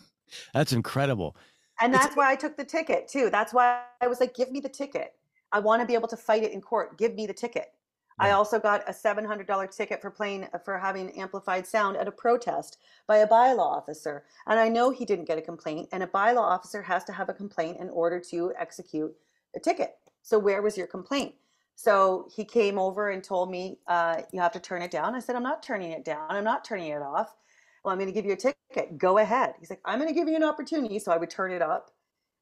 A: That's incredible.
B: and
A: It's-
B: that's why I took the ticket too. That's why I was like, give me the ticket. I want to be able to fight it in court. Give me the ticket. I also got a $700 ticket for playing for having amplified sound at a protest by a bylaw officer. And I know he didn't get a complaint, and a bylaw officer has to have a complaint in order to execute a ticket. So where was your complaint? So he came over and told me, uh, you have to turn it down. I said, I'm not turning it down. I'm not turning it off. Well, I'm going to give you a ticket. Go ahead. He's like, I'm going to give you an opportunity. So I would turn it up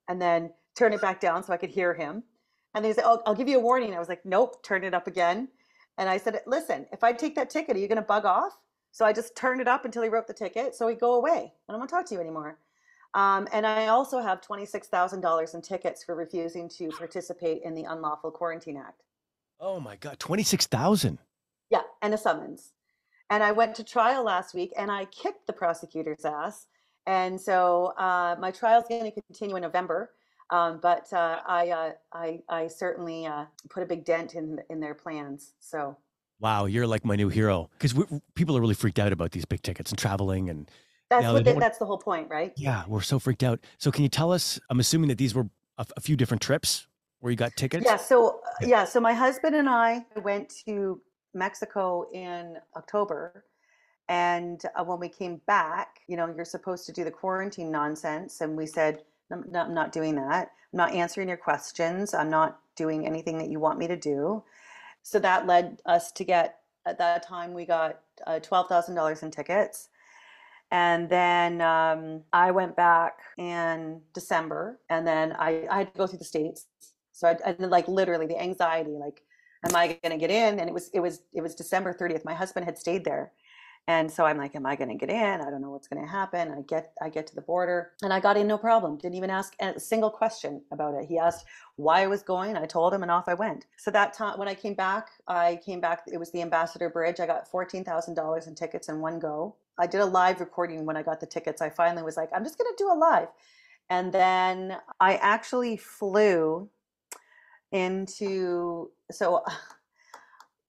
B: and then turn it back down so I could hear him. And he said, oh, I'll give you a warning. I was like, nope, turn it up again. And I said, listen, if I take that ticket, are you going to bug off? So I just turned it up until he wrote the ticket. So he'd go away. I don't want to talk to you anymore. Um, and I also have $26,000 in tickets for refusing to participate in the Unlawful Quarantine Act.
A: Oh my God. 26,000.
B: Yeah, and a summons. And I went to trial last week and I kicked the prosecutor's ass. And so uh, my trial's going to continue in November. Um, but uh, I, uh, I, I certainly uh, put a big dent in in their plans. So
A: Wow. You're like my new hero. Because people are really freaked out about these big tickets and traveling. And
B: that's
A: Now,
B: what
A: they
B: that's the whole point, right?
A: yeah, we're so freaked out. So can you tell us? I'm assuming that these were a, a few different trips where you got tickets.
B: Yeah. So uh,
A: Yeah.
B: yeah. So my husband and I went to Mexico in October, and uh, when we came back, you know, you're supposed to do the quarantine nonsense, and we said, "I'm not, I'm not doing that. I'm not answering your questions. I'm not doing anything that you want me to do." So that led us to get at that time we got uh, twelve thousand dollars in tickets. And then um, I went back in December, and then I, I had to go through the states. So I, I did, like literally the anxiety, like, am I going to get in? And it was it was it was December thirtieth. My husband had stayed there, and so I'm like, am I going to get in? I don't know what's going to happen. I get I get to the border, and I got in no problem. Didn't even ask a single question about it. He asked why I was going. I told him, and off I went. So that time when I came back, I came back. It was the Ambassador Bridge. I got fourteen thousand dollars in tickets in one go. I did a live recording when I got the tickets. I finally was like, I'm just going to do a live. And then I actually flew into, so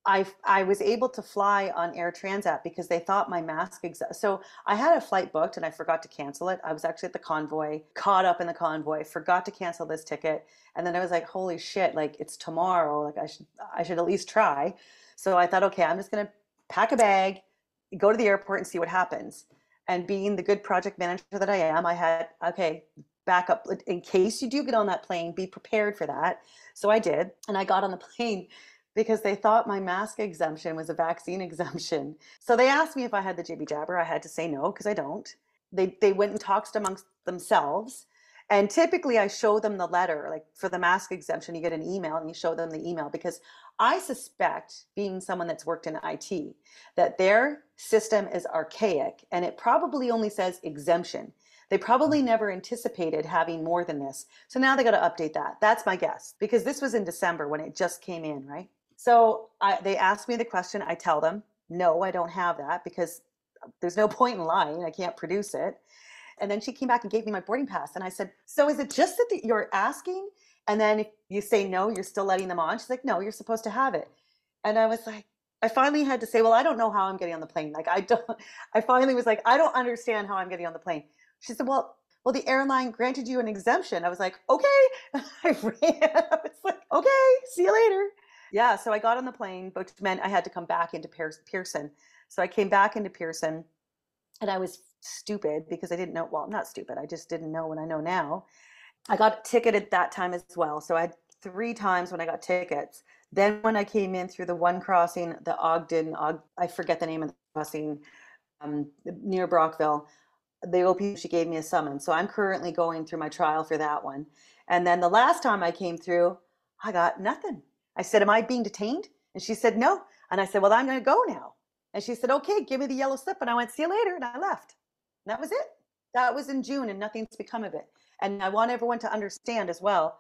B: I, I was able to fly on Air Transat because they thought my mask exa- so I had a flight booked and I forgot to cancel it. I was actually at the convoy, caught up in the convoy, forgot to cancel this ticket, and then I was like, "Holy shit! Like it's tomorrow. Like I should I should at least try." So I thought, okay, I'm just gonna pack a bag, go to the airport and see what happens. And being the good project manager that I am, I had, okay, backup in case you do get on that plane, be prepared for that. So I did. And I got on the plane because they thought my mask exemption was a vaccine exemption. So they asked me if I had the jibby jabber. I had to say no because I don't. They they went and talked amongst themselves. And typically I show them the letter, like for the mask exemption, you get an email and you show them the email because I suspect, being someone that's worked in IT, that their system is archaic and it probably only says exemption. They probably mm. never anticipated having more than this. So now they got to update that. That's my guess because this was in December when it just came in, right? So I, they ask me the question. I tell them, no, I don't have that because uh, there's no point in lying. I can't produce it. And then she came back and gave me my boarding pass. And I said, so is it just that you're asking? And then if you say no, you're still letting them on. She's like, no, you're supposed to have it. And I was like, I finally had to say, well, I don't know how I'm getting on the plane. Like I don't, I finally was like, I don't understand how I'm getting on the plane. She said, well, well, the airline granted you an exemption. I was like, okay. I ran. I was like, okay, see you later. Yeah. So I got on the plane, which meant I had to come back into Pearson. So I came back into Pearson and I was stupid because I didn't know. Well, not stupid. I just didn't know what I know now. I got ticketed that time as well. So I had three times when I got tickets. Then when I came in through the one crossing, the Ogden, Og, I forget the name of the crossing um, near Brockville, the OP she gave me a summons. So I'm currently going through my trial for that one. And then the last time I came through, I got nothing. I said, "Am I being detained?" And she said, "No." And I said, "Well, I'm going to go now." And she said, "Okay, give me the yellow slip." And I went, "See you later," and I left. And that was it. That was in June, and nothing's become of it. And I want everyone to understand as well.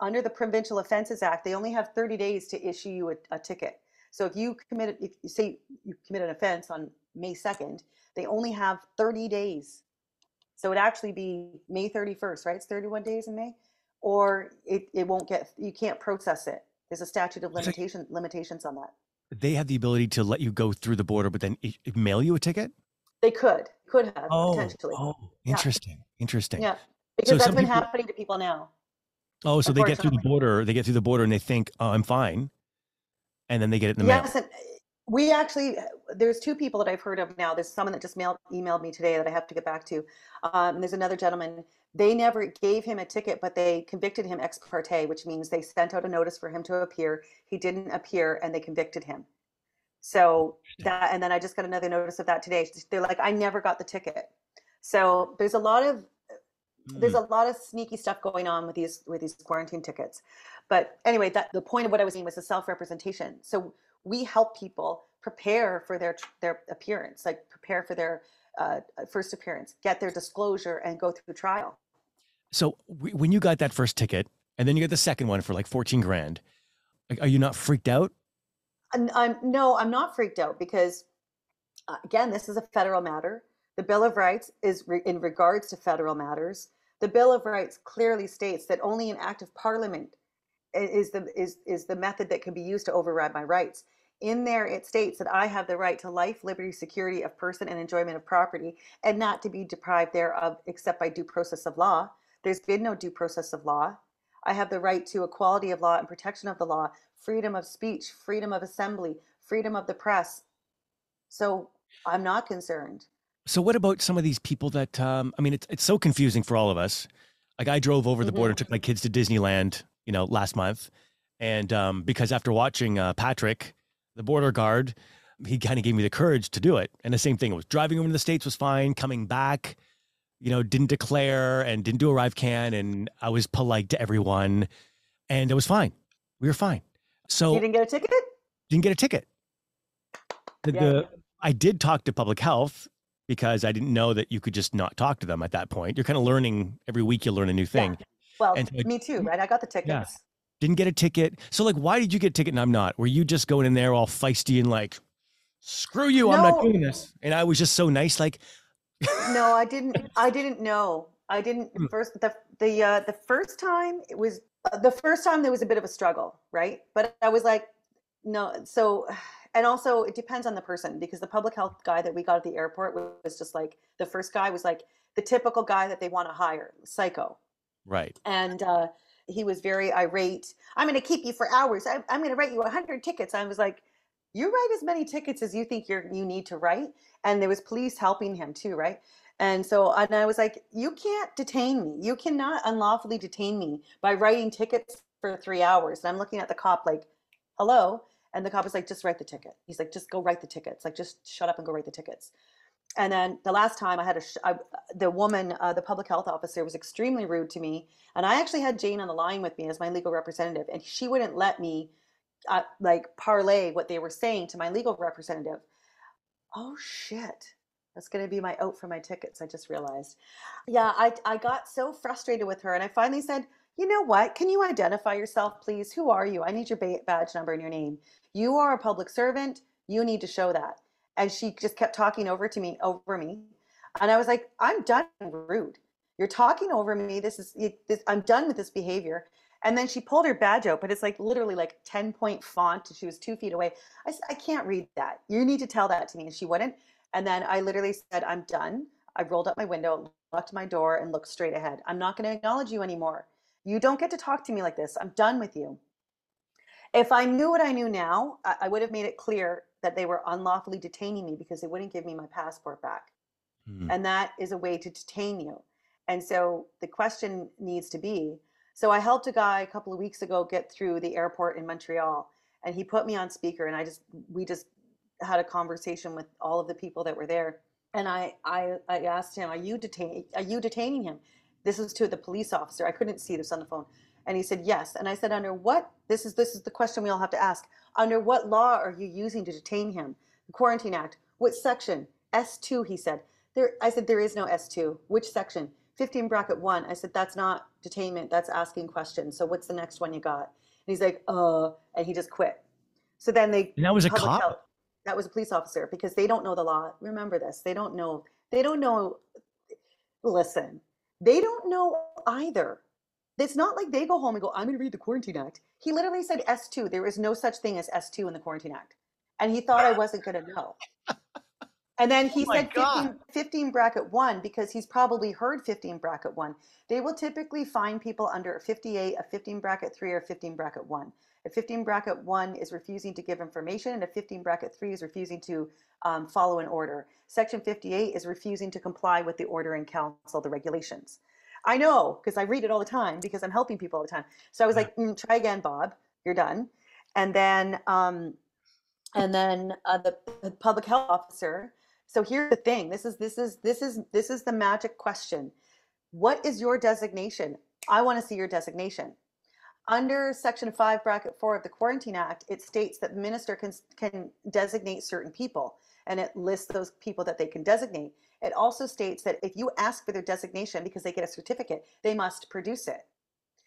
B: Under the Provincial Offences Act, they only have 30 days to issue you a, a ticket. So if you committed, if you say you commit an offense on May 2nd, they only have 30 days. So it'd actually be May 31st, right? It's 31 days in May, or it, it won't get, you can't process it. There's a statute of limitation, limitations on that.
A: They have the ability to let you go through the border, but then mail you a ticket?
B: They could, could have oh, potentially.
A: Oh, interesting. Yeah. Interesting.
B: Yeah. Because so that's been people, happening to people now.
A: Oh, so they get through the border, they get through the border and they think, oh, I'm fine. And then they get it in the yes, mail. Yes,
B: we actually there's two people that I've heard of now. There's someone that just mailed emailed me today that I have to get back to. Um, there's another gentleman. They never gave him a ticket, but they convicted him ex parte, which means they sent out a notice for him to appear. He didn't appear, and they convicted him. So that, and then I just got another notice of that today. They're like, I never got the ticket. So there's a lot of there's mm. a lot of sneaky stuff going on with these with these quarantine tickets. But anyway, that the point of what I was saying was the self representation. So we help people prepare for their their appearance, like prepare for their uh, first appearance, get their disclosure, and go through trial.
A: So when you got that first ticket, and then you get the second one for like fourteen grand, are you not freaked out?
B: I'm, I'm no, I'm not freaked out because uh, again, this is a federal matter. The Bill of Rights is re- in regards to federal matters. The Bill of Rights clearly states that only an act of parliament is the is is the method that can be used to override my rights. In there, it states that I have the right to life, liberty, security of person, and enjoyment of property, and not to be deprived thereof except by due process of law. There's been no due process of law. I have the right to equality of law and protection of the law, freedom of speech, freedom of assembly, freedom of the press. So I'm not concerned.
A: So what about some of these people that um, I mean it's it's so confusing for all of us. Like I drove over the mm-hmm. border, took my kids to Disneyland, you know, last month, and um, because after watching uh, Patrick, the border guard, he kind of gave me the courage to do it. And the same thing it was driving over to the states was fine, coming back, you know, didn't declare and didn't do ArriveCAN, and I was polite to everyone, and it was fine. We were fine. So
B: you didn't get a ticket.
A: Didn't get a ticket. The, yeah. the I did talk to public health because I didn't know that you could just not talk to them at that point. You're kind of learning every week. You learn a new thing.
B: Yeah. Well, and so, me too, right? I got the tickets. Yeah.
A: Didn't get a ticket. So, like, why did you get a ticket and I'm not? Were you just going in there all feisty and like, screw you, no. I'm not doing this? And I was just so nice, like.
B: no, I didn't. I didn't know. I didn't hmm. first. The the uh, the first time it was uh, the first time there was a bit of a struggle, right? But I was like, no. So and also it depends on the person because the public health guy that we got at the airport was just like the first guy was like the typical guy that they want to hire psycho
A: right
B: and uh, he was very irate i'm going to keep you for hours I, am going to write you 100 tickets i was like you write as many tickets as you think you're you need to write. And there was police helping him too, right? And so and I was like, you can't detain me. You cannot unlawfully detain me by writing tickets for three hours. And I'm looking at the cop like, hello. And the cop is like, just write the ticket. He's like, just go write the tickets. Like, just shut up and go write the tickets. And then the last time I had a, I, the woman, uh, the public health officer was extremely rude to me. And I actually had Jane on the line with me as my legal representative and she wouldn't let me uh, like parlay what they were saying to my legal representative. Oh shit. That's going to be my out for my tickets. I just realized. Yeah, I, I got so frustrated with her and I finally said, you know what? Can you identify yourself, please? Who are you? I need your badge number and your name. You are a public servant. You need to show that. And she just kept talking over to me, over me. And I was like, I'm done rude. You're talking over me. This is, this, I'm done with this behavior. And then she pulled her badge out, but it's like literally like 10 point font. She was two feet away. I said, I can't read that. You need to tell that to me. And she wouldn't. And then I literally said, I'm done. I rolled up my window, locked my door, and looked straight ahead. I'm not going to acknowledge you anymore. You don't get to talk to me like this. I'm done with you. If I knew what I knew now, I, I would have made it clear that they were unlawfully detaining me because they wouldn't give me my passport back. Mm-hmm. And that is a way to detain you. And so the question needs to be so I helped a guy a couple of weeks ago get through the airport in Montreal and he put me on speaker and I just we just had a conversation with all of the people that were there and I I, I asked him are you detaining are you detaining him this is to the police officer I couldn't see this on the phone and he said yes and I said under what this is this is the question we all have to ask under what law are you using to detain him the quarantine act what section S2 he said there I said there is no S2 which section 15 bracket one. I said, that's not detainment, that's asking questions. So what's the next one you got? And he's like, uh, and he just quit. So then they.
A: And that was a cop? Health,
B: that was a police officer because they don't know the law. Remember this. They don't know. They don't know. Listen, they don't know either. It's not like they go home and go, I'm going to read the Quarantine Act. He literally said S2. There is no such thing as S2 in the Quarantine Act. And he thought I wasn't going to know. And then he oh said 15, 15, bracket one because he's probably heard 15 bracket one. They will typically find people under 58, a 15 bracket three, or 15 bracket one. A 15 bracket one is refusing to give information, and a 15 bracket three is refusing to um, follow an order. Section 58 is refusing to comply with the order in council, the regulations. I know because I read it all the time because I'm helping people all the time. So I was like, mm, try again, Bob. You're done. And then, um, and then uh, the, the public health officer so here's the thing. This is this is this is this is the magic question. What is your designation? I want to see your designation. Under Section 5, Bracket 4 of the Quarantine Act, it states that the minister can, can designate certain people, and it lists those people that they can designate. It also states that if you ask for their designation because they get a certificate, they must produce it.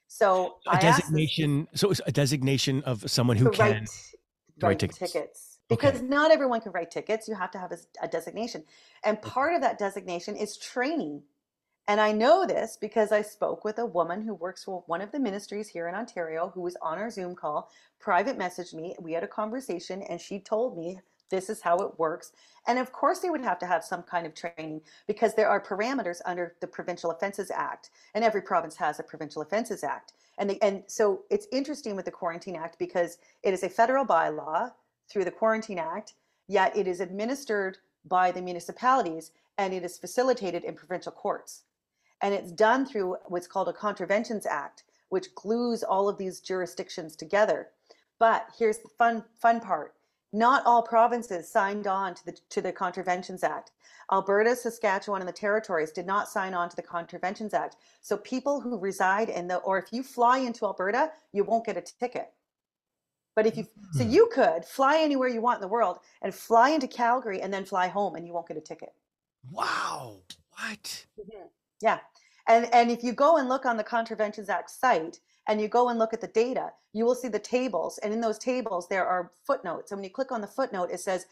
B: So
A: a I designation. This, so it's a designation of someone who can write,
B: write tickets. tickets because okay. not everyone can write tickets. You have to have a, a, designation. And part of that designation is training. And I know this because I spoke with a woman who works for one of the ministries here in Ontario who was on our Zoom call, private messaged me. We had a conversation and she told me this is how it works. And of course, they would have to have some kind of training because there are parameters under the Provincial Offences Act, and every province has a Provincial Offences Act. And, they, and so it's interesting with the Quarantine Act because it is a federal bylaw through the Quarantine Act, yet it is administered by the municipalities and it is facilitated in provincial courts. And it's done through what's called a Contraventions Act, which glues all of these jurisdictions together. But here's the fun fun part. Not all provinces signed on to the to the Contraventions Act. Alberta, Saskatchewan, and the territories did not sign on to the Contraventions Act. So people who reside in the or if you fly into Alberta, you won't get a ticket. But if you, so hmm. you could fly anywhere you want in the world and fly into Calgary and then fly home and you won't get a ticket.
A: Wow. What?
B: Mm-hmm. Yeah. And, and if you go and look on the Contraventions Act site and you go and look at the data, you will see the tables. And in those tables, there are footnotes. And when you click on the footnote, it says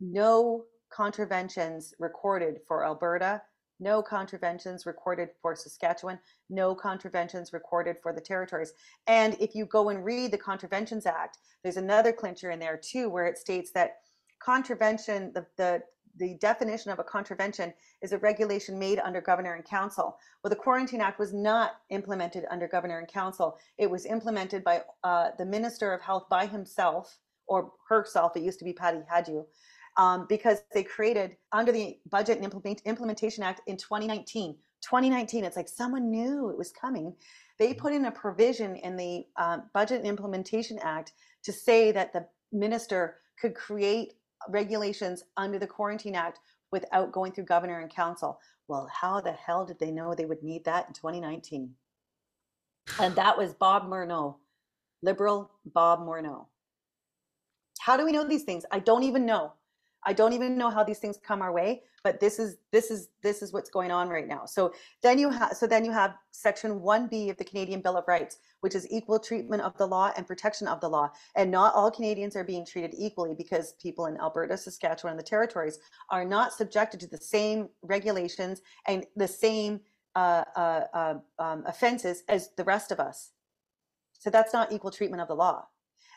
B: no contraventions recorded for Alberta, no contraventions recorded for Saskatchewan, no contraventions recorded for the territories. And if you go and read the Contraventions Act, there's another clincher in there too, where it states that contravention, the, the, the definition of a contravention is a regulation made under governor and council. Well, the Quarantine Act was not implemented under governor and council. It was implemented by uh, the Minister of Health by himself or herself. It used to be Patty Hajdu. Um, because they created under the Budget and Implement, Implementation Act in 2019. 2019, it's like someone knew it was coming. They mm-hmm. put in a provision in the um, Budget and Implementation Act to say that the minister could create regulations under the Quarantine Act without going through governor and council. Well, how the hell did they know they would need that in 2019? And that was Bob Morneau, liberal Bob Morneau. How do we know these things? I don't even know. I don't even know how these things come our way, but this is this is this is what's going on right now. So then you have so then you have section 1B of the Canadian Bill of Rights, which is equal treatment of the law and protection of the law. And not all Canadians are being treated equally because people in Alberta, Saskatchewan, and the territories are not subjected to the same regulations and the same uh, uh, uh, um, offenses as the rest of us. So that's not equal treatment of the law.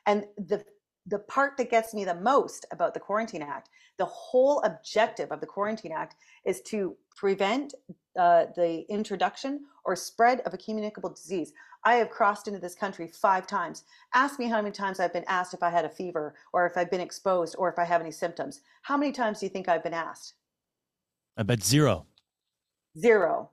B: And the the part that gets me the most about the Quarantine Act, the whole objective of the Quarantine Act is to prevent uh, the introduction or spread of a communicable disease. I have crossed into this country five times. Ask me how many times I've been asked if I had a fever or if I've been exposed or if I have any symptoms. How many times do you think I've been asked?
A: I bet zero.
B: Zero.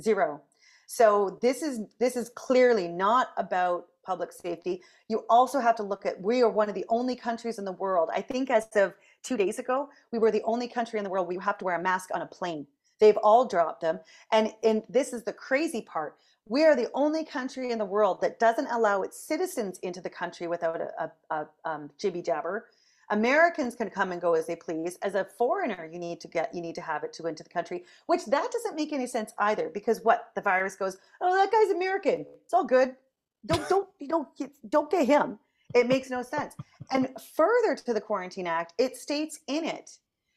B: Zero. So this is this is clearly not about public safety. You also have to look at, we are one of the only countries in the world. I think as of two days ago, we were the only country in the world we have to wear a mask on a plane. They've all dropped them. And, and this is the crazy part. We are the only country in the world that doesn't allow its citizens into the country without a, a, a um, jibby jabber. Americans can come and go as they please. As a foreigner, you need to get you need to have it to enter the country, which that doesn't make any sense either. Because what the virus goes, oh, that guy's American. It's all good. Don't don't you don't don't get him. It makes no sense. And further to the Quarantine Act, it states in it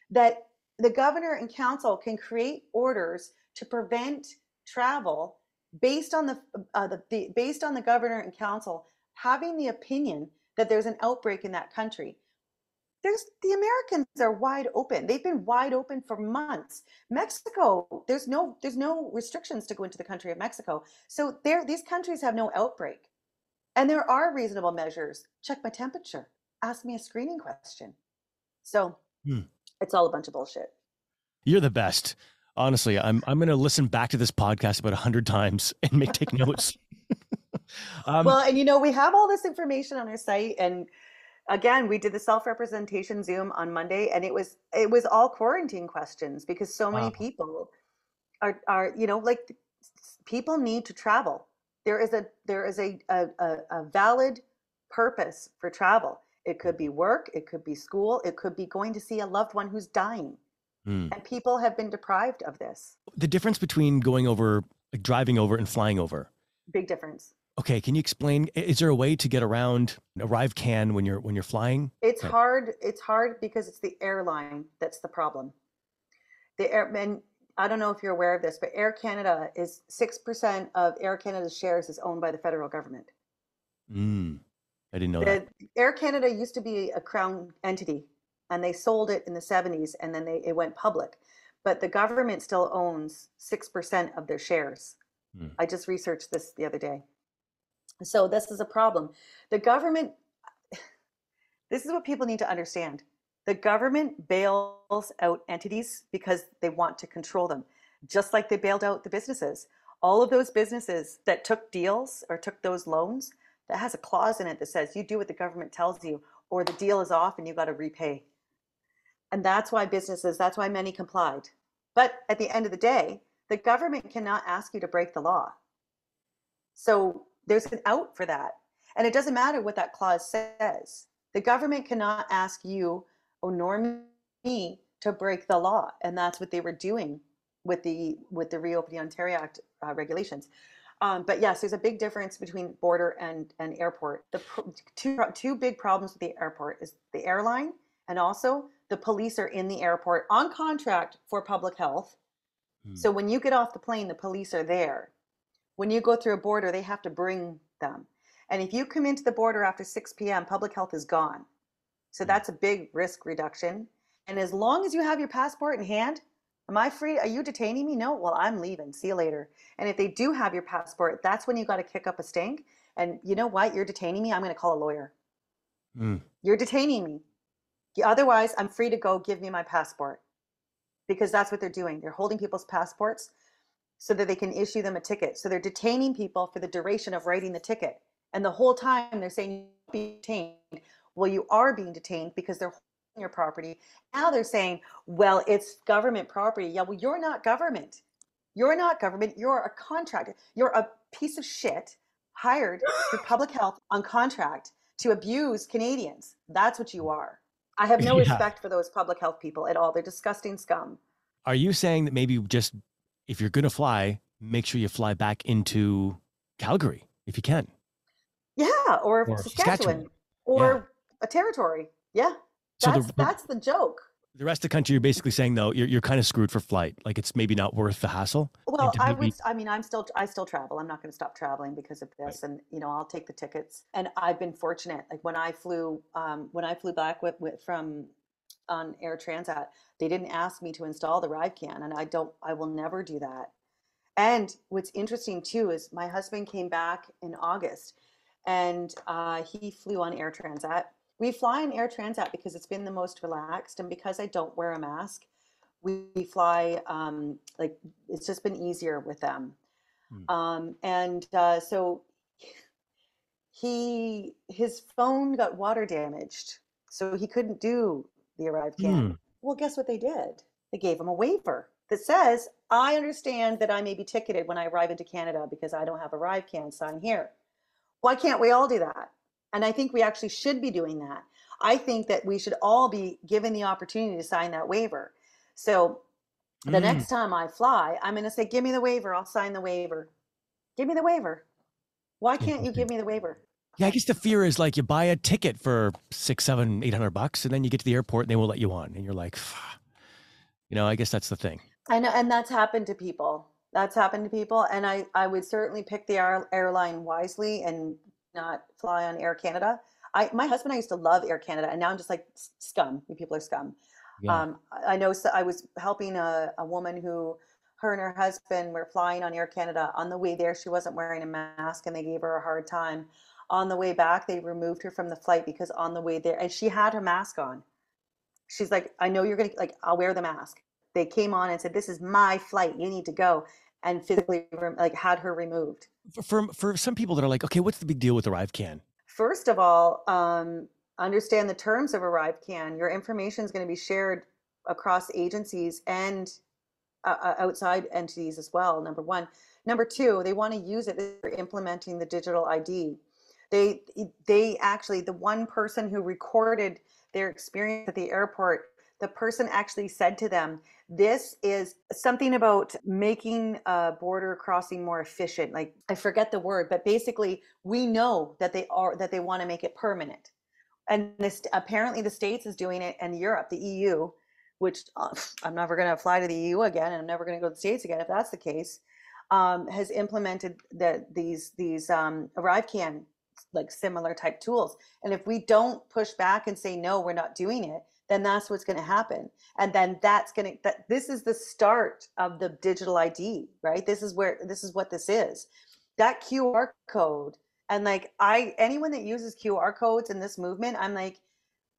B: that the governor and council can create orders to prevent travel based on the, uh, the, the based on the governor and council having the opinion that there's an outbreak in that country there's the Americans are wide open. They've been wide open for months. Mexico, there's no there's no restrictions to go into the country of Mexico. So there these countries have no outbreak. And there are reasonable measures. Check my temperature. Ask me a screening question. So hmm. it's all a bunch of bullshit.
A: You're the best. Honestly, I'm I'm gonna listen back to this podcast about a hundred times and make take notes.
B: um, well, and you know, we have all this information on our site and again we did the self-representation zoom on monday and it was it was all quarantine questions because so many wow. people are are you know like people need to travel. There is a there is a, a, a valid purpose for travel. It could be work it could be school it could be going to see a loved one who's dying. Mm. and people have been deprived of this.
A: The difference between going over like driving over and flying over
B: big difference
A: Okay, can you explain? Is there a way to get around ArriveCAN when you're when you're flying?
B: It's hard. It's hard because it's the airline that's the problem. The air and I don't know if you're aware of this, but Air Canada is six percent of Air Canada's shares is owned by the federal government.
A: Mm, I didn't know the, that.
B: Air Canada used to be a crown entity, and they sold it in the '70s, and then they it went public. But the government still owns six percent of their shares. Mm. I just researched this the other day. So this is a problem. The government, this is what people need to understand. The government bails out entities because they want to control them, just like they bailed out the businesses. All of those businesses that took deals or took those loans, that has a clause in it that says you do what the government tells you, or the deal is off and you got to repay. And that's why businesses, that's why many complied. But at the end of the day, the government cannot ask you to break the law. So there's an out for that. And it doesn't matter what that clause says. The government cannot ask you or nor me to break the law. And that's what they were doing with the with the Reopening Ontario Act uh, regulations. Um, but yes, there's a big difference between border and, and airport. The two, two big problems with the airport is the airline and also the police are in the airport on contract for public health. Hmm. So when you get off the plane, the police are there when you go through a border, they have to bring them. And if you come into the border after 6 p.m., public health is gone. So hmm. that's a big risk reduction. And as long as you have your passport in hand, am I free? Are you detaining me? No. Well, I'm leaving. See you later. And if they do have your passport, that's when you got to kick up a stink. And you know what? You're detaining me. I'm going to call a lawyer. Mm. You're detaining me. Otherwise, I'm free to go. Give me my passport. Because that's what they're doing. They're holding people's passports so that they can issue them a ticket. So they're detaining people for the duration of writing the ticket. And the whole time they're saying be detained. Well, you are being detained because they're holding your property. Now they're saying, well, it's government property. Yeah, well, you're not government. You're not government. You're a contractor. You're a piece of shit hired through public health on contract to abuse Canadians. That's what you are. I have no yeah. respect for those public health people at all. They're disgusting scum.
A: Are you saying that maybe just if you're going to fly, make sure you fly back into Calgary if you can?
B: Yeah, or, or Saskatchewan, Saskatchewan, or yeah. a territory. Yeah, that's so the, that's the joke.
A: The rest of the country, you're basically saying though, you're, you're kind of screwed for flight. Like it's maybe not worth the hassle.
B: Well, I would. I mean, I'm still. I still travel. I'm not going to stop traveling because of this, right. and you know, I'll take the tickets. And I've been fortunate. Like when I flew, um, when I flew back with, with from on Air Transat, they didn't ask me to install the ArriveCAN, and I don't. I will never do that. And what's interesting too is my husband came back in August, and uh, he flew on Air Transat we fly in Air Transat because it's been the most relaxed, and because I don't wear a mask, we, fly um, like it's just been easier with them. Hmm. Um, and uh, so he his phone got water damaged, so he couldn't do the ArriveCAN. Hmm. Well, guess what they did? They gave him a waiver that says, "I understand that I may be ticketed when I arrive into Canada because I don't have a ArriveCAN. Sign here." Why can't we all do that? And I think we actually should be doing that. I think that we should all be given the opportunity to sign that waiver. So the mm. next time I fly, I'm going to say, give me the waiver. I'll sign the waiver. Give me the waiver. Why can't you give me the waiver?
A: Yeah, I guess the fear is like you buy a ticket for six, seven, eight hundred bucks, and then you get to the airport and they won't let you on, and you're like, you know, I guess that's the thing.
B: I know, and that's happened to people. That's happened to people, and I I would certainly pick the airline wisely and not fly on Air Canada. I my husband and I used to love Air Canada, and now I'm just like scum. You people are scum. Yeah. Um, I know so I was helping a, a woman who her and her husband were flying on Air Canada. On the way there, she wasn't wearing a mask, and they gave her a hard time. On the way back, they removed her from the flight because on the way there, and she had her mask on. She's like, "I know you're gonna like. I'll wear the mask." They came on and said, "This is my flight. You need to go," and physically like had her removed
A: for for some people that are like, okay, what's the big deal with ArriveCAN?
B: First of all, um, understand the terms of Arrive Can. Your information is going to be shared across agencies and uh, uh, outside entities as well. Number one. Number two, they want to use it for implementing the digital ID. They they actually the one person who recorded their experience at the airport the person actually said to them, this is something about making a border crossing more efficient. Like I forget the word, but basically we know that they are that they want to make it permanent. And this apparently the states is doing it and Europe, the EU, which uh, I'm never going to fly to the EU again and I'm never going to go to the states again if that's the case. Um, has implemented the, these these um, ArriveCAN like similar type tools. And if we don't push back and say no, we're not doing it, then that's what's going to happen. And then that's going to that this is the start of the digital id right? This is where this is what this is. That qr code and like i anyone that uses qr codes in this movement i'm like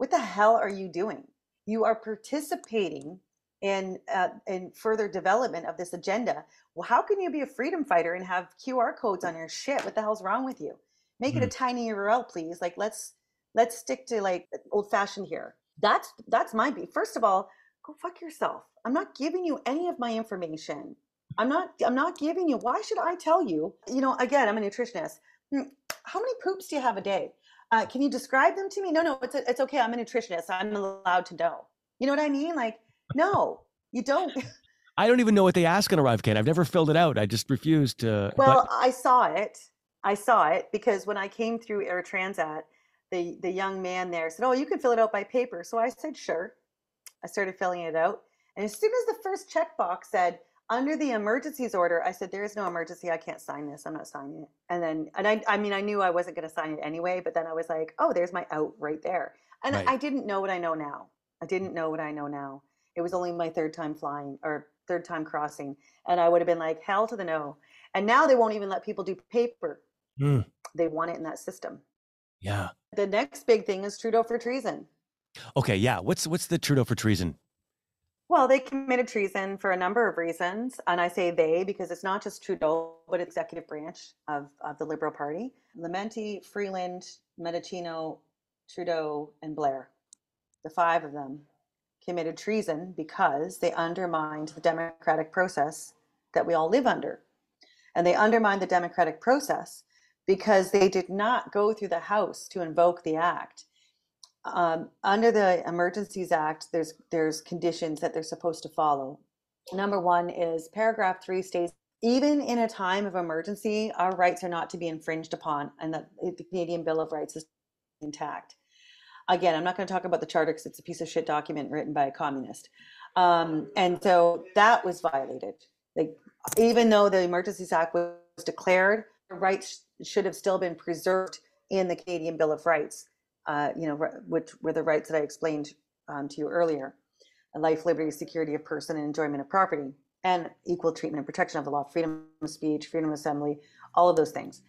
B: what the hell are you doing? You are participating in uh, in further development of this agenda. Well how can you be a freedom fighter and have qr codes on your shit? What the hell's wrong with you make mm-hmm. it a hmm. tiny url please like let's let's stick to like old fashioned here that's that's my beef. First of all, go fuck yourself. I'm not giving you any of my information. I'm not I'm not giving you. Why should I tell you? You know, again, I'm a nutritionist. Hmm, how many poops do you have a day? Uh, can you describe them to me? No, no, it's a, it's okay. I'm a nutritionist. I'm allowed to know. You know what I mean? Like, no, you don't.
A: I don't even know what they ask on ArriveCAN. I've never filled it out. I just refused to.
B: Well, but... I saw it. I saw it because when I came through Air Transat, the the young man there said, "Oh, you can fill it out by paper." So I said, "Sure." I started filling it out, and as soon as the first checkbox said under the emergencies order, I said, "There is no emergency. I can't sign this. I'm not signing it." And then, and I, I mean, I knew I wasn't going to sign it anyway, but then I was like, "Oh, there's my out right there." And right. I didn't know what I know now. I didn't know what I know now. It was only my third time flying or third time crossing, and I would have been like, "Hell to the no." And now they won't even let people do paper. Mm. They want it in that system.
A: Yeah.
B: The next big thing is Trudeau for treason.
A: Okay, yeah. What's what's the Trudeau for treason?
B: Well, they committed treason for a number of reasons. And I say they because it's not just Trudeau, but executive branch of, of the Liberal Party. Lametti, Freeland, Mendicino, Trudeau, and Blair, the five of them, committed treason because they undermined the democratic process that we all live under. And they undermined the democratic process because they did not go through the House to invoke the act. Um, under the Emergencies Act, there's there's conditions that they're supposed to follow. Number one is paragraph three states even in a time of emergency, our rights are not to be infringed upon, and that the Canadian Bill of Rights is intact. Again, I'm not going to talk about the charter because it's a piece of shit document written by a communist, um, and so that was violated. Like, even though the Emergencies Act was declared, rights should have still been preserved in the Canadian Bill of Rights uh, you know, which were the rights that I explained um, to you earlier life, liberty, security of person, and enjoyment of property, and equal treatment and protection of the law, freedom of speech, freedom of assembly, all of those things.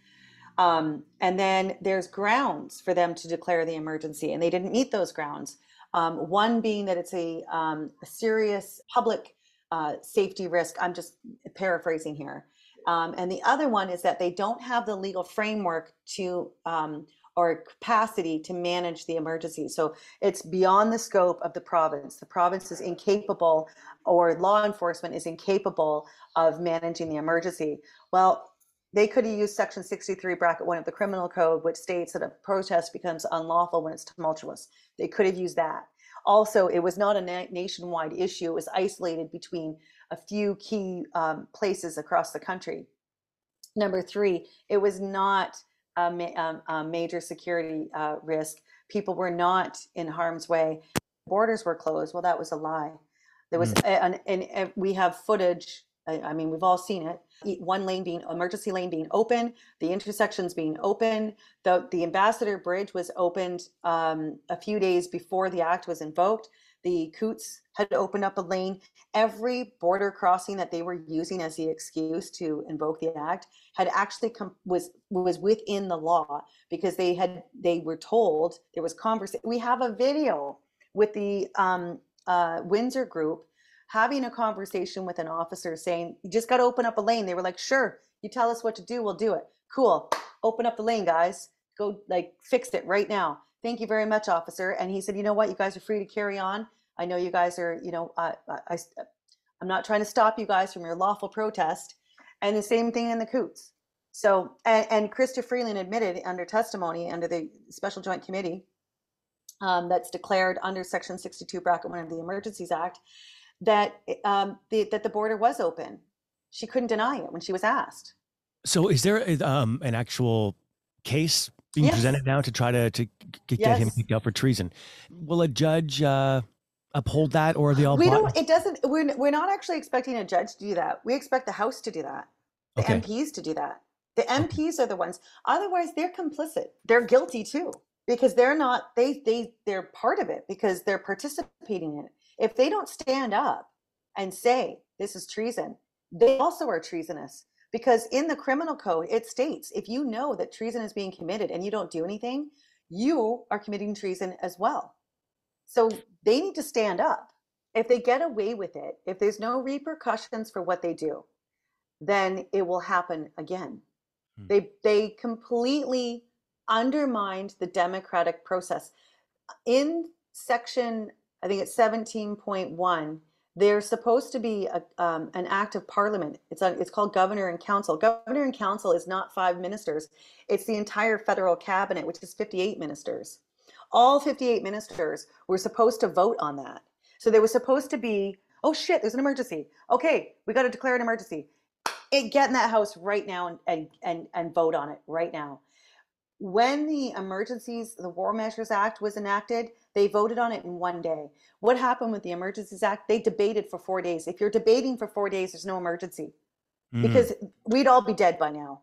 B: Um, and then there's grounds for them to declare the emergency, and they didn't meet those grounds. Um, one being that it's a, um, a serious public uh, safety risk. I'm just paraphrasing here. Um, and the other one is that they don't have the legal framework to um, or capacity to manage the emergency. So it's beyond the scope of the province. The province is incapable, or law enforcement is incapable of managing the emergency. Well, they could have used section 63 bracket 1 of the criminal code which states that a protest becomes unlawful when it's tumultuous they could have used that also it was not a na- nationwide issue it was isolated between a few key um, places across the country number three it was not a, ma- um, a major security uh, risk. People were not in harm's way. Borders were closed. Well, that was a lie. There was, mm. and, we have footage. I, I mean, we've all seen it. One lane being emergency lane being open, the intersections being open. The the Ambassador Bridge was opened um, a few days before the act was invoked. The Coutts had opened up a lane. Every border crossing that they were using as the excuse to invoke the act had actually come was was within the law because they had they were told there was conversation. We have a video with the um, uh, Windsor group having a conversation with an officer saying, "You just got to open up a lane." They were like, "Sure, you tell us what to do, we'll do it." Cool, open up the lane, guys. Go like fix it right now. Thank you very much, officer. And he said, "You know what? You guys are free to carry on." I know you guys are, you know, I, I, I'm not trying to stop you guys from your lawful protest. And the same thing in the Coutts. So, and, and Chrystia Freeland admitted under testimony under the Special Joint Committee um, that's declared under Section 62, Bracket 1 of the Emergencies Act, that um, the, that the border was open. She couldn't deny it when she was asked.
A: So, is there um, an actual case being yes. presented now to try to to get, yes. him kicked out for treason? Will a judge uh, uphold that, or are they all?
B: We don't. It doesn't. We're we're not actually expecting a judge to do that. We expect the House to do that. The okay. MPs to do that. The MPs are the ones. Otherwise, they're complicit. They're guilty too because they're not. They they they're part of it because they're participating in it. If they don't stand up and say this is treason, they also are treasonous because in the criminal code it states if you know that treason is being committed and you don't do anything, you are committing treason as well. So they need to stand up. If they get away with it, if there's no repercussions for what they do, then it will happen again. Hmm. They they completely undermined the democratic process. In section, I think it's 17.1, there's supposed to be a, um, an act of parliament. It's, a, it's called governor and council. Governor and council is not five ministers, it's the entire federal cabinet, which is 58 ministers all 58 ministers were supposed to vote on that. So there was supposed to be, oh shit, there's an emergency. Okay, we got to declare an emergency. It, get in that house right now and, and, and, and vote on it right now. When the Emergencies, the War Measures Act was enacted, they voted on it in one day. What happened with the Emergencies Act? They debated for four days. If you're debating for four days, there's no emergency mm. because we'd all be dead by now.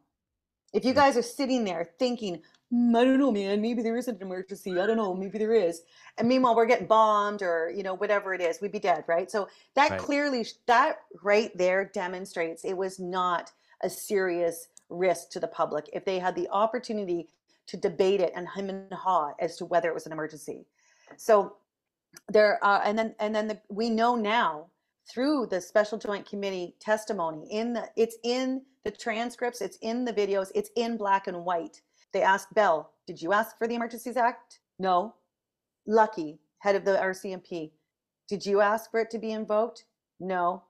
B: If you guys are sitting there thinking, mm, I don't know, man, maybe there isn't an emergency. I don't know, maybe there is. And meanwhile, we're getting bombed or, you know, whatever it is, we'd be dead, right? So that right. clearly, that right there demonstrates it was not a serious risk to the public. If they had the opportunity to debate it and him and haw as to whether it was an emergency. So there, uh, and then and then the, we know now through the special joint committee testimony in the it's in the transcripts, it's in the videos, it's in black and white. They asked Bell, "Did you ask for the Emergencies Act?" No. Lucki, head of the RCMP, did you ask for it to be invoked? No.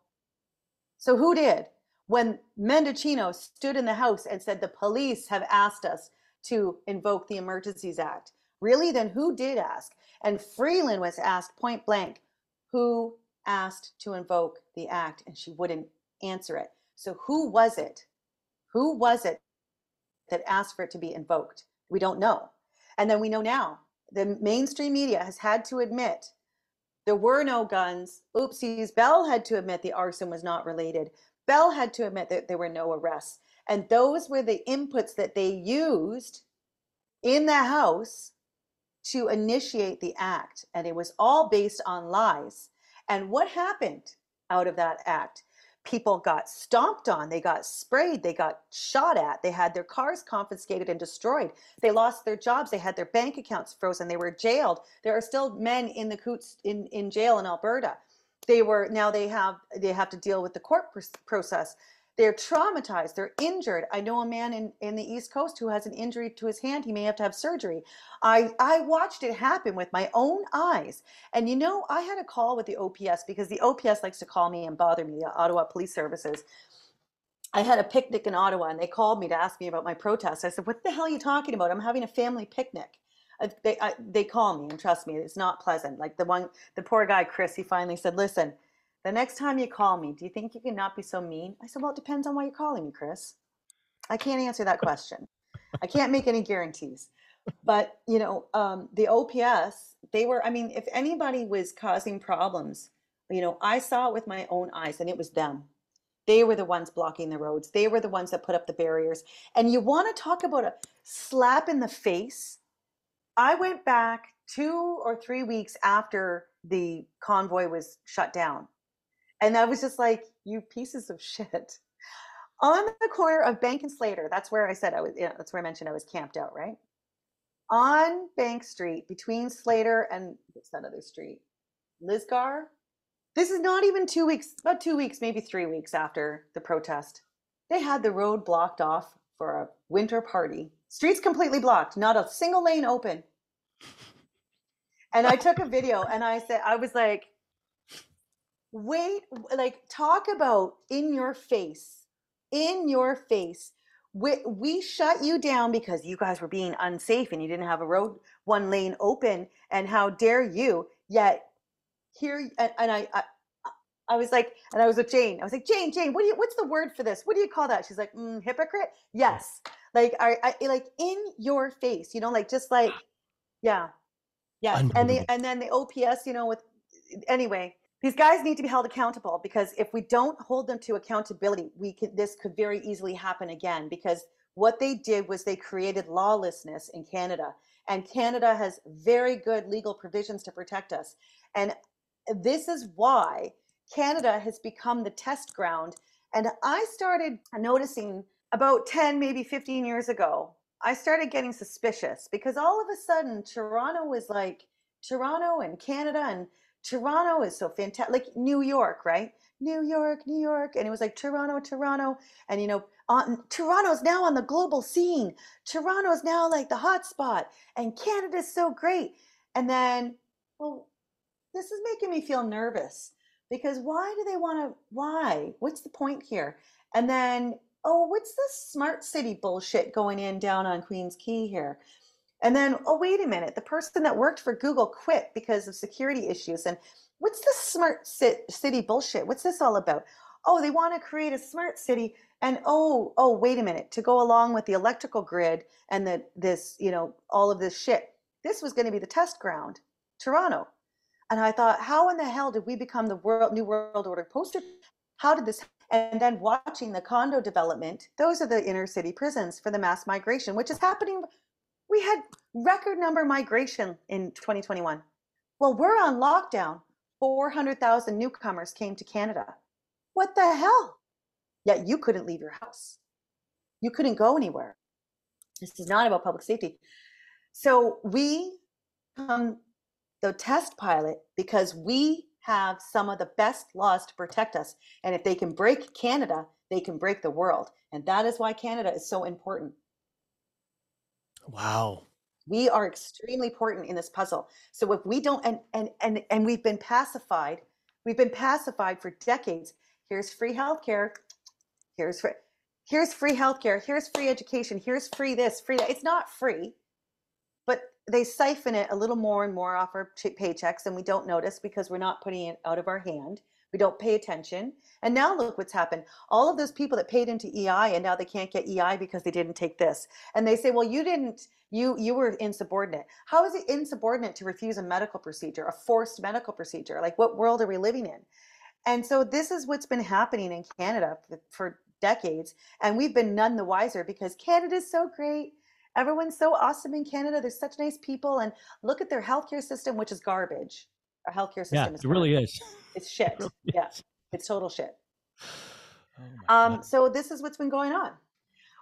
B: So who did? When Mendicino stood in the House and said the police have asked us to invoke the Emergencies Act. Really? Then who did ask? And Freeland was asked point blank, who asked to invoke the act? And she wouldn't answer it. So who was it? Who was it that asked for it to be invoked? We don't know. And then we know now. The mainstream media has had to admit there were no guns. Oopsies. Bell had to admit the arson was not related. Bell had to admit that there were no arrests. And those were the inputs that they used in the House to initiate the act. And it was all based on lies. And what happened out of that act? People got stomped on, they got sprayed, they got shot at, they had their cars confiscated and destroyed, they lost their jobs, they had their bank accounts frozen, they were jailed. There are still men in the Coutts in, in jail in Alberta. They were now they have they have to deal with the court process. They're traumatized. They're injured. I know a man in, in the East Coast who has an injury to his hand. He may have to have surgery. I, I watched it happen with my own eyes. And you know, I had a call with the OPS because the OPS likes to call me and bother me, the Ottawa Police Services. I had a picnic in Ottawa and they called me to ask me about my protest. I said, What the hell are you talking about? I'm having a family picnic. They, I, they call me and trust me, it's not pleasant. Like the one, the poor guy, Chris, he finally said, Listen, the next time you call me, do you think you can not be so mean? I said, Well, it depends on why you're calling me, Chris. I can't answer that question. I can't make any guarantees. But, you know, um, the OPS, they were, I mean, if anybody was causing problems, you know, I saw it with my own eyes and it was them. They were the ones blocking the roads. They were the ones that put up the barriers. And you want to talk about a slap in the face? I went back two or three weeks after the convoy was shut down and I was just like, you pieces of shit. On the corner of Bank and Slater, that's where I said I was, you know, that's where I mentioned I was camped out, right? On Bank Street, between Slater and what's that other street? Lisgar? This is not even two weeks, about two weeks, maybe three weeks after the protest. They had the road blocked off for a winter party. Streets completely blocked, not a single lane open. And I took a video and I said, I was like, wait like talk about in your face in your face we, we shut you down because you guys were being unsafe and you didn't have a road one lane open and how dare you yet here and, and I, I I was like, and I was with Jane. I was like, Jane, Jane, what do you? What's the word for this? What do you call that? She's like, mm, hypocrite. Yes, like I, I, like in your face, you know, like just like, yeah, yeah. And the and then the OPS, you know, with anyway, these guys need to be held accountable because if we don't hold them to accountability, we this could very easily happen again because what they did was they created lawlessness in Canada and Canada has very good legal provisions to protect us. And this is why Canada has become the test ground and I started noticing about 10 maybe 15 years ago I started getting suspicious because all of a sudden Toronto was like Toronto and Canada and Toronto is so fantastic, like New York, right? New York, New York, and it was like Toronto, Toronto, and you know, on, Toronto's now on the global scene. Toronto's now like the hot spot, and Canada's so great. And then, well, this is making me feel nervous because why do they want to? Why? What's the point here? And then, oh, what's this smart city bullshit going in down on Queens Quay here? And then, oh, wait a minute, the person that worked for Google quit because of security issues. And what's this smart city bullshit? What's this all about? Oh, they want to create a smart city. And oh, oh, wait a minute, to go along with the electrical grid and the this, you know, all of this shit. This was going to be the test ground, Toronto. And I thought, how in the hell did we become the world new world order poster? How did this and then watching the condo development, those are the inner city prisons for the mass migration, which is happening we had record number migration in 2021. Well, we're on lockdown. 400,000 newcomers came to Canada. What the hell? Yet you couldn't leave your house. You couldn't go anywhere. This is not about public safety. So we come the test pilot because we have some of the best laws to protect us. And if they can break Canada, they can break the world. And that is why Canada is so important.
A: Wow.
B: We are extremely important in this puzzle. So if we don't and and and and we've been pacified, we've been pacified for decades. Here's free healthcare. Here's free here's free healthcare. Here's free education. Here's free this, free that. It's not free. They siphon it a little more and more off our paychecks and we don't notice because we're not putting it out of our hand. We don't pay attention. And now look what's happened. All of those people that paid into EI and now they can't get EI because they didn't take this. And they say, well, you didn't, you you were insubordinate. How is it insubordinate to refuse a medical procedure, a forced medical procedure? Like what world are we living in? And so this is what's been happening in Canada for decades. And we've been none the wiser because Canada is so great. Everyone's so awesome in Canada. They're such nice people. And look at their healthcare system, which is garbage. Our healthcare system
A: yeah,
B: is
A: it really is.
B: It's shit. It really yeah. Is. It's total shit. Oh um, so this is what's been going on.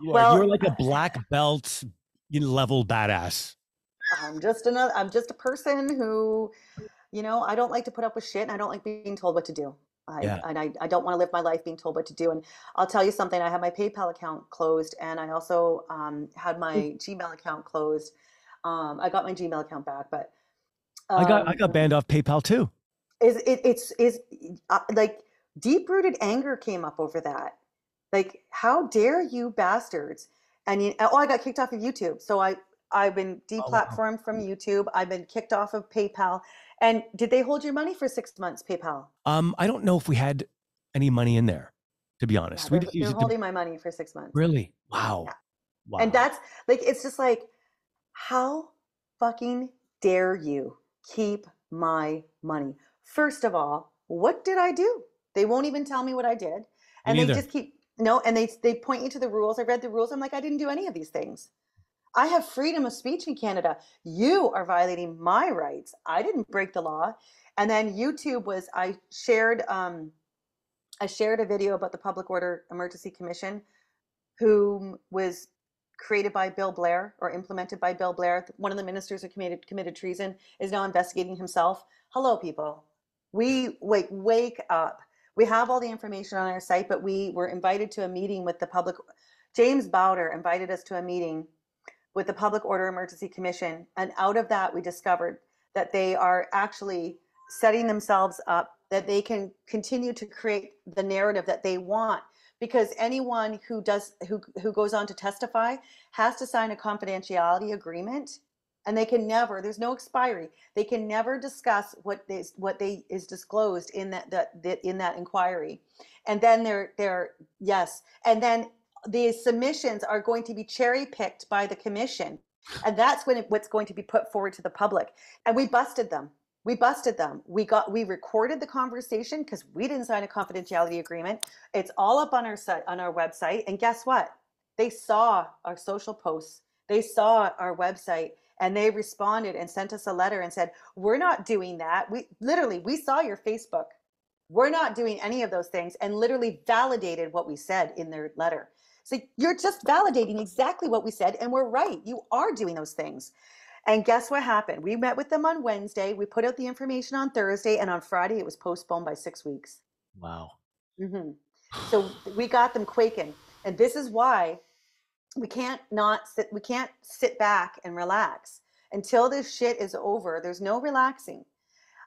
A: You well, you're like a black belt level badass.
B: I'm just another. I'm just a person who, you know, I don't like to put up with shit, and I don't like being told what to do. I, yeah. and I, I don't want to live my life being told what to do. And I'll tell you something. I have my PayPal account closed, and I also um, had my mm. Gmail account closed. Um, I got my Gmail account back, but
A: um, I got I got um, banned off PayPal too.
B: Is it? It's is uh, like deep rooted anger came up over that. Like, how dare you bastards? And you, oh, I got kicked off of YouTube. So I I've been deplatformed oh, wow. from YouTube. I've been kicked off of PayPal. And did they hold your money for six months, PayPal?
A: Um, I don't know if we had any money in there, to be honest.
B: Yeah, they're, we they're holding to... my money for six months.
A: Really? Wow. Yeah.
B: wow. And that's like, it's just like, how fucking dare you keep my money? First of all, what did I do? They won't even tell me what I did. And they just keep, no, and they, they point you to the rules. I read the rules. I'm like, I didn't do any of these things. I have freedom of speech in Canada. You are violating my rights. I didn't break the law. And then YouTube was I shared um, I shared a video about the Public Order Emergency Commission, who was created by Bill Blair or implemented by Bill Blair. One of the ministers who committed committed treason is now investigating himself. Hello, people. We wake wake up. We have all the information on our site, but we were invited to a meeting with the public. James Bauder invited us to a meeting with the Public Order Emergency Commission. And out of that, we discovered that they are actually setting themselves up that they can continue to create the narrative that they want because anyone who does who who goes on to testify has to sign a confidentiality agreement and they can never there's no expiry they can never discuss what is what they is disclosed in that that, that in that inquiry and then they're they're yes and then the submissions are going to be cherry picked by the commission. And that's when it, what's going to be put forward to the public. And we busted them. We busted them. We got we recorded the conversation because we didn't sign a confidentiality agreement. It's all up on our site on our website. And guess what? They saw our social posts. They saw our website. And they responded and sent us a letter and said we're not doing that. We literally we saw your facebook. We're not doing any of those things and literally validated what we said in their letter so you're just validating exactly what we said, and we're right. You are doing those things. And guess what happened? We met with them on Wednesday. We put out the information on Thursday, and on Friday it was postponed by six weeks.
A: Wow.
B: Mm-hmm. So we got them quaking, and this is why we can't not sit. We can't sit back and relax until this shit is over. There's no relaxing.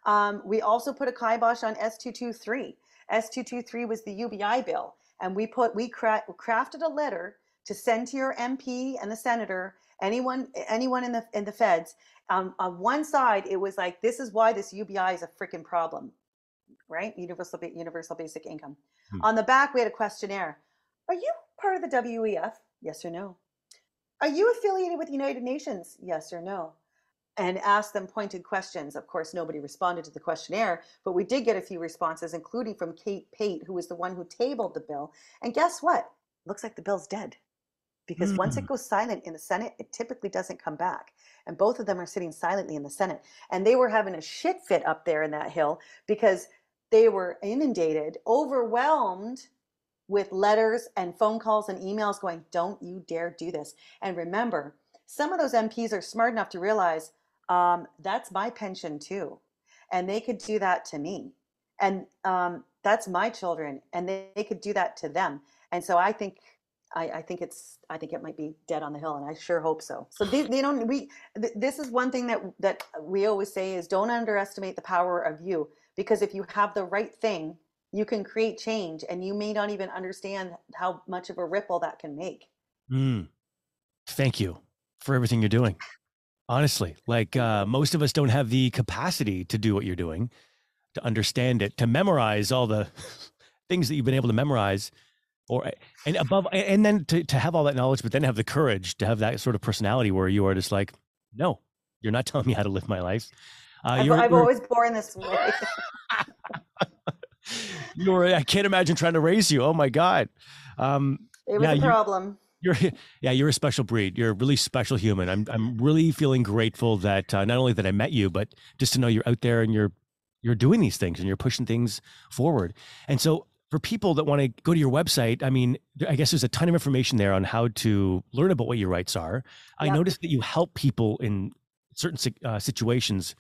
B: Um, we also put a kibosh on S223. S223 was the UBI bill and we put we cra- crafted a letter to send to your MP and the senator, anyone anyone in the in the feds. Um, on one side, it was like this is why this UBI is a freaking problem, right? Universal universal basic income. Hmm. On the back, we had a questionnaire. Are you part of the WEF? Yes or no. Are you affiliated with the United Nations? Yes or no and asked them pointed questions. Of course, nobody responded to the questionnaire, but we did get a few responses, including from Kate Pate, who was the one who tabled the bill. And guess what? Looks like the bill's dead. Because mm. once it hmm. goes silent in the Senate, it typically doesn't come back. And both of them are sitting silently in the Senate. And they were having a shit fit up there in that hill because they were inundated, overwhelmed with letters and phone calls and emails going, don't you dare do this. And remember, some of those MPs are smart enough to realize um, that's my pension too. And they could do that to me. And um, that's my children. And they, they, could do that to them. And so I think. I, I, think it's. I think it might be dead on the hill, and I sure hope so. So they, they don't. We. Th- this is one thing that that we always say is don't underestimate the power of you, because if you have the right thing, you can create change and you may not even understand how much of a ripple that can make.
A: Mm. Thank you for everything you're doing. Honestly, like uh, most of us don't have the capacity to do what you're doing, to understand it, to memorize all the things that you've been able to memorize or and above and then to, to have all that knowledge but then have the courage to have that sort of personality where you are just like no you're not telling me how to live my life
B: uh, I've, I've always born this way
A: you're I can't imagine trying to raise you. Oh my God. Um,
B: it was yeah, a problem.
A: You're, you're, yeah, you're a special breed. You're a really special human. I'm I'm really feeling grateful that uh, not only that I met you, but just to know you're out there and you're you're doing these things and you're pushing things forward. And so for people that want to go to your website, I mean, I guess there's a ton of information there on how to learn about what your rights are. I noticed that you help people in certain uh, situations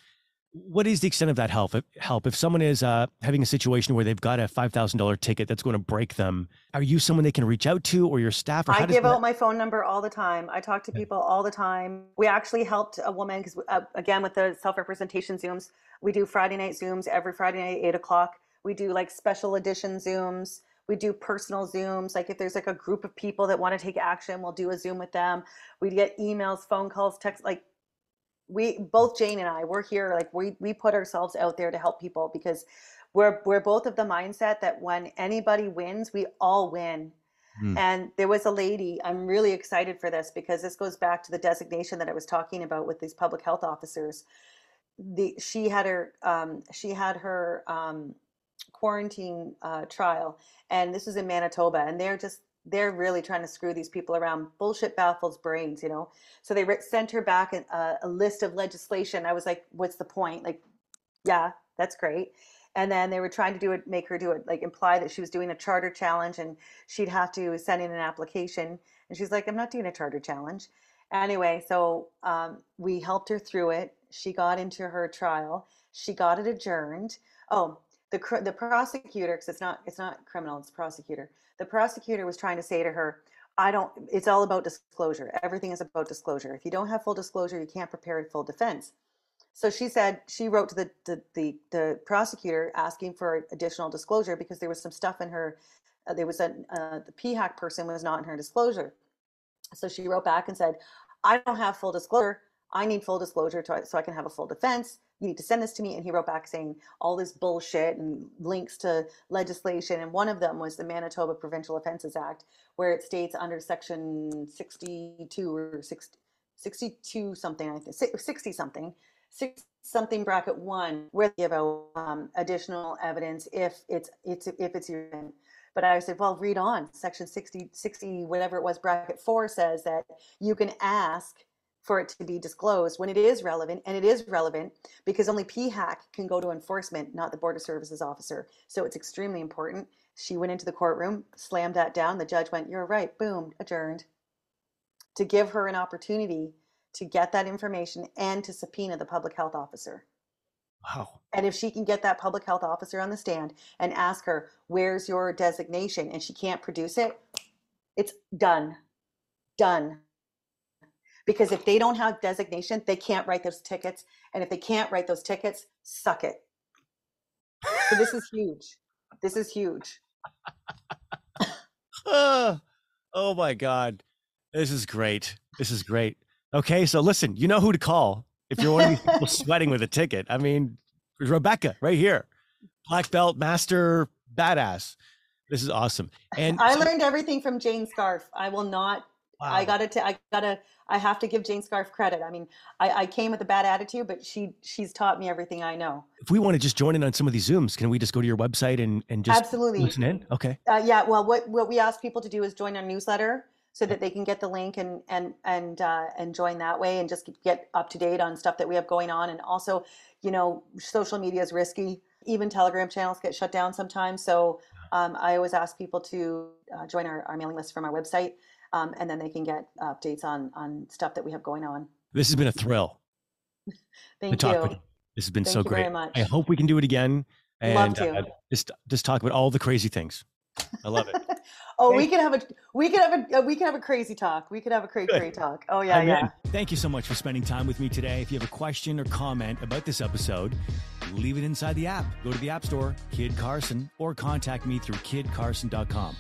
A: what is the extent of that help? Help if someone is uh, having a situation where they've got a five thousand dollar ticket that's going to break them. Are you someone they can reach out to, or your staff? Or
B: I give out my phone number all the time. I talk to people all the time. We actually helped a woman because uh, again with the self representation zooms, we do Friday night zooms every Friday night eight o'clock. We do like special edition zooms. We do personal zooms. Like if there's like a group of people that want to take action, we'll do a zoom with them. We get emails, phone calls, text. Like we both Jane and I we're here like we we put ourselves out there to help people because we're we're both of the mindset that when anybody wins, we all win. Mm. And there was a lady, I'm really excited for this because this goes back to the designation that I was talking about with these public health officers. The she had her um, she had her um, quarantine uh, trial, and this was in Manitoba, and they're just they're really trying to screw these people around. Bullshit baffles brains, you know. So they sent her back a, uh, a list of legislation. I was like, "What's the point?" Like, yeah, that's great. And then they were trying to do it, make her do it, like imply that she was doing a charter challenge, and she'd have to send in an application. And she's like, "I'm not doing a charter challenge." Anyway, so um, we helped her through it. She got into her trial. She got it adjourned. Oh, the the prosecutor, because it's not it's not criminal, it's prosecutor the prosecutor was trying to say to her, I don't, it's all about disclosure. Everything is about disclosure. If you don't have full disclosure, you can't prepare a full defense. So she said, she wrote to the, the, the, the prosecutor asking for additional disclosure because there was some stuff in her, uh, there was a, uh, the PHAC person was not in her disclosure. So she wrote back and said, I don't have full disclosure. I need full disclosure to, so I can have a full defense. You need to send this to me. And he wrote back saying all this bullshit and links to legislation. And one of them was the Manitoba Provincial Offences Act, where it states under section 62 or 60, 62 something, I think, 60 something, 60 something bracket one, where they give out um, additional evidence if it's, it's if it's your but I said, well, read on. Section 60, 60, whatever it was, bracket four says that you can ask for it to be disclosed when it is relevant and it is relevant because only PHAC can go to enforcement not the border services officer. So it's extremely important. She went into the courtroom slammed that down. The judge went you're right. Boom adjourned. To give her an opportunity to get that information and to subpoena the public health officer.
A: Wow.
B: And if she can get that public health officer on the stand and ask her where's your designation? and she can't produce it it's done. Done because if they don't have designation, they can't write those tickets. And if they can't write those tickets, suck it. So this is huge. This is huge.
A: oh, oh my God. This is great. This is great. Okay, so listen, you know who to call if you're one of these people sweating with a ticket. I mean, Rebecca right here, black belt master badass. This is awesome. And
B: I learned everything from Jane Scharf. I will not Wow. I gotta, t- I gotta, I have to give Jane Scharf credit. I mean, I, I came with a bad attitude, but she, she's taught me everything I know.
A: If we want to just join in on some of these Zooms, can we just go to your website and, and just
B: absolutely
A: listen in? Okay.
B: Uh, yeah. Well, what, what we ask people to do is join our newsletter so that they can get the link and, and, and, uh, and join that way and just get up to date on stuff that we have going on. And also, you know, social media is risky. Even Telegram channels get shut down sometimes. So um, I always ask people to uh, join our, our mailing list from our website, um, and then they can get updates on on stuff that we have going on.
A: This has been a thrill.
B: Thank you.
A: with you. This has been
B: Thank
A: so
B: you
A: great.
B: very much.
A: I hope we can do it again and
B: Love to.
A: uh, just just talk about all the crazy things. I love it.
B: oh, we
A: Thank-
B: could have a we could have a we could have a crazy talk. We could have a crazy
A: Good.
B: crazy talk. Oh yeah,
A: I'm
B: yeah.
A: in. Thank you so much for spending time with me today. If you have a question or comment about this episode, leave it inside the app. Go to the App Store, Kid Carson, or contact me through kidcarson.com.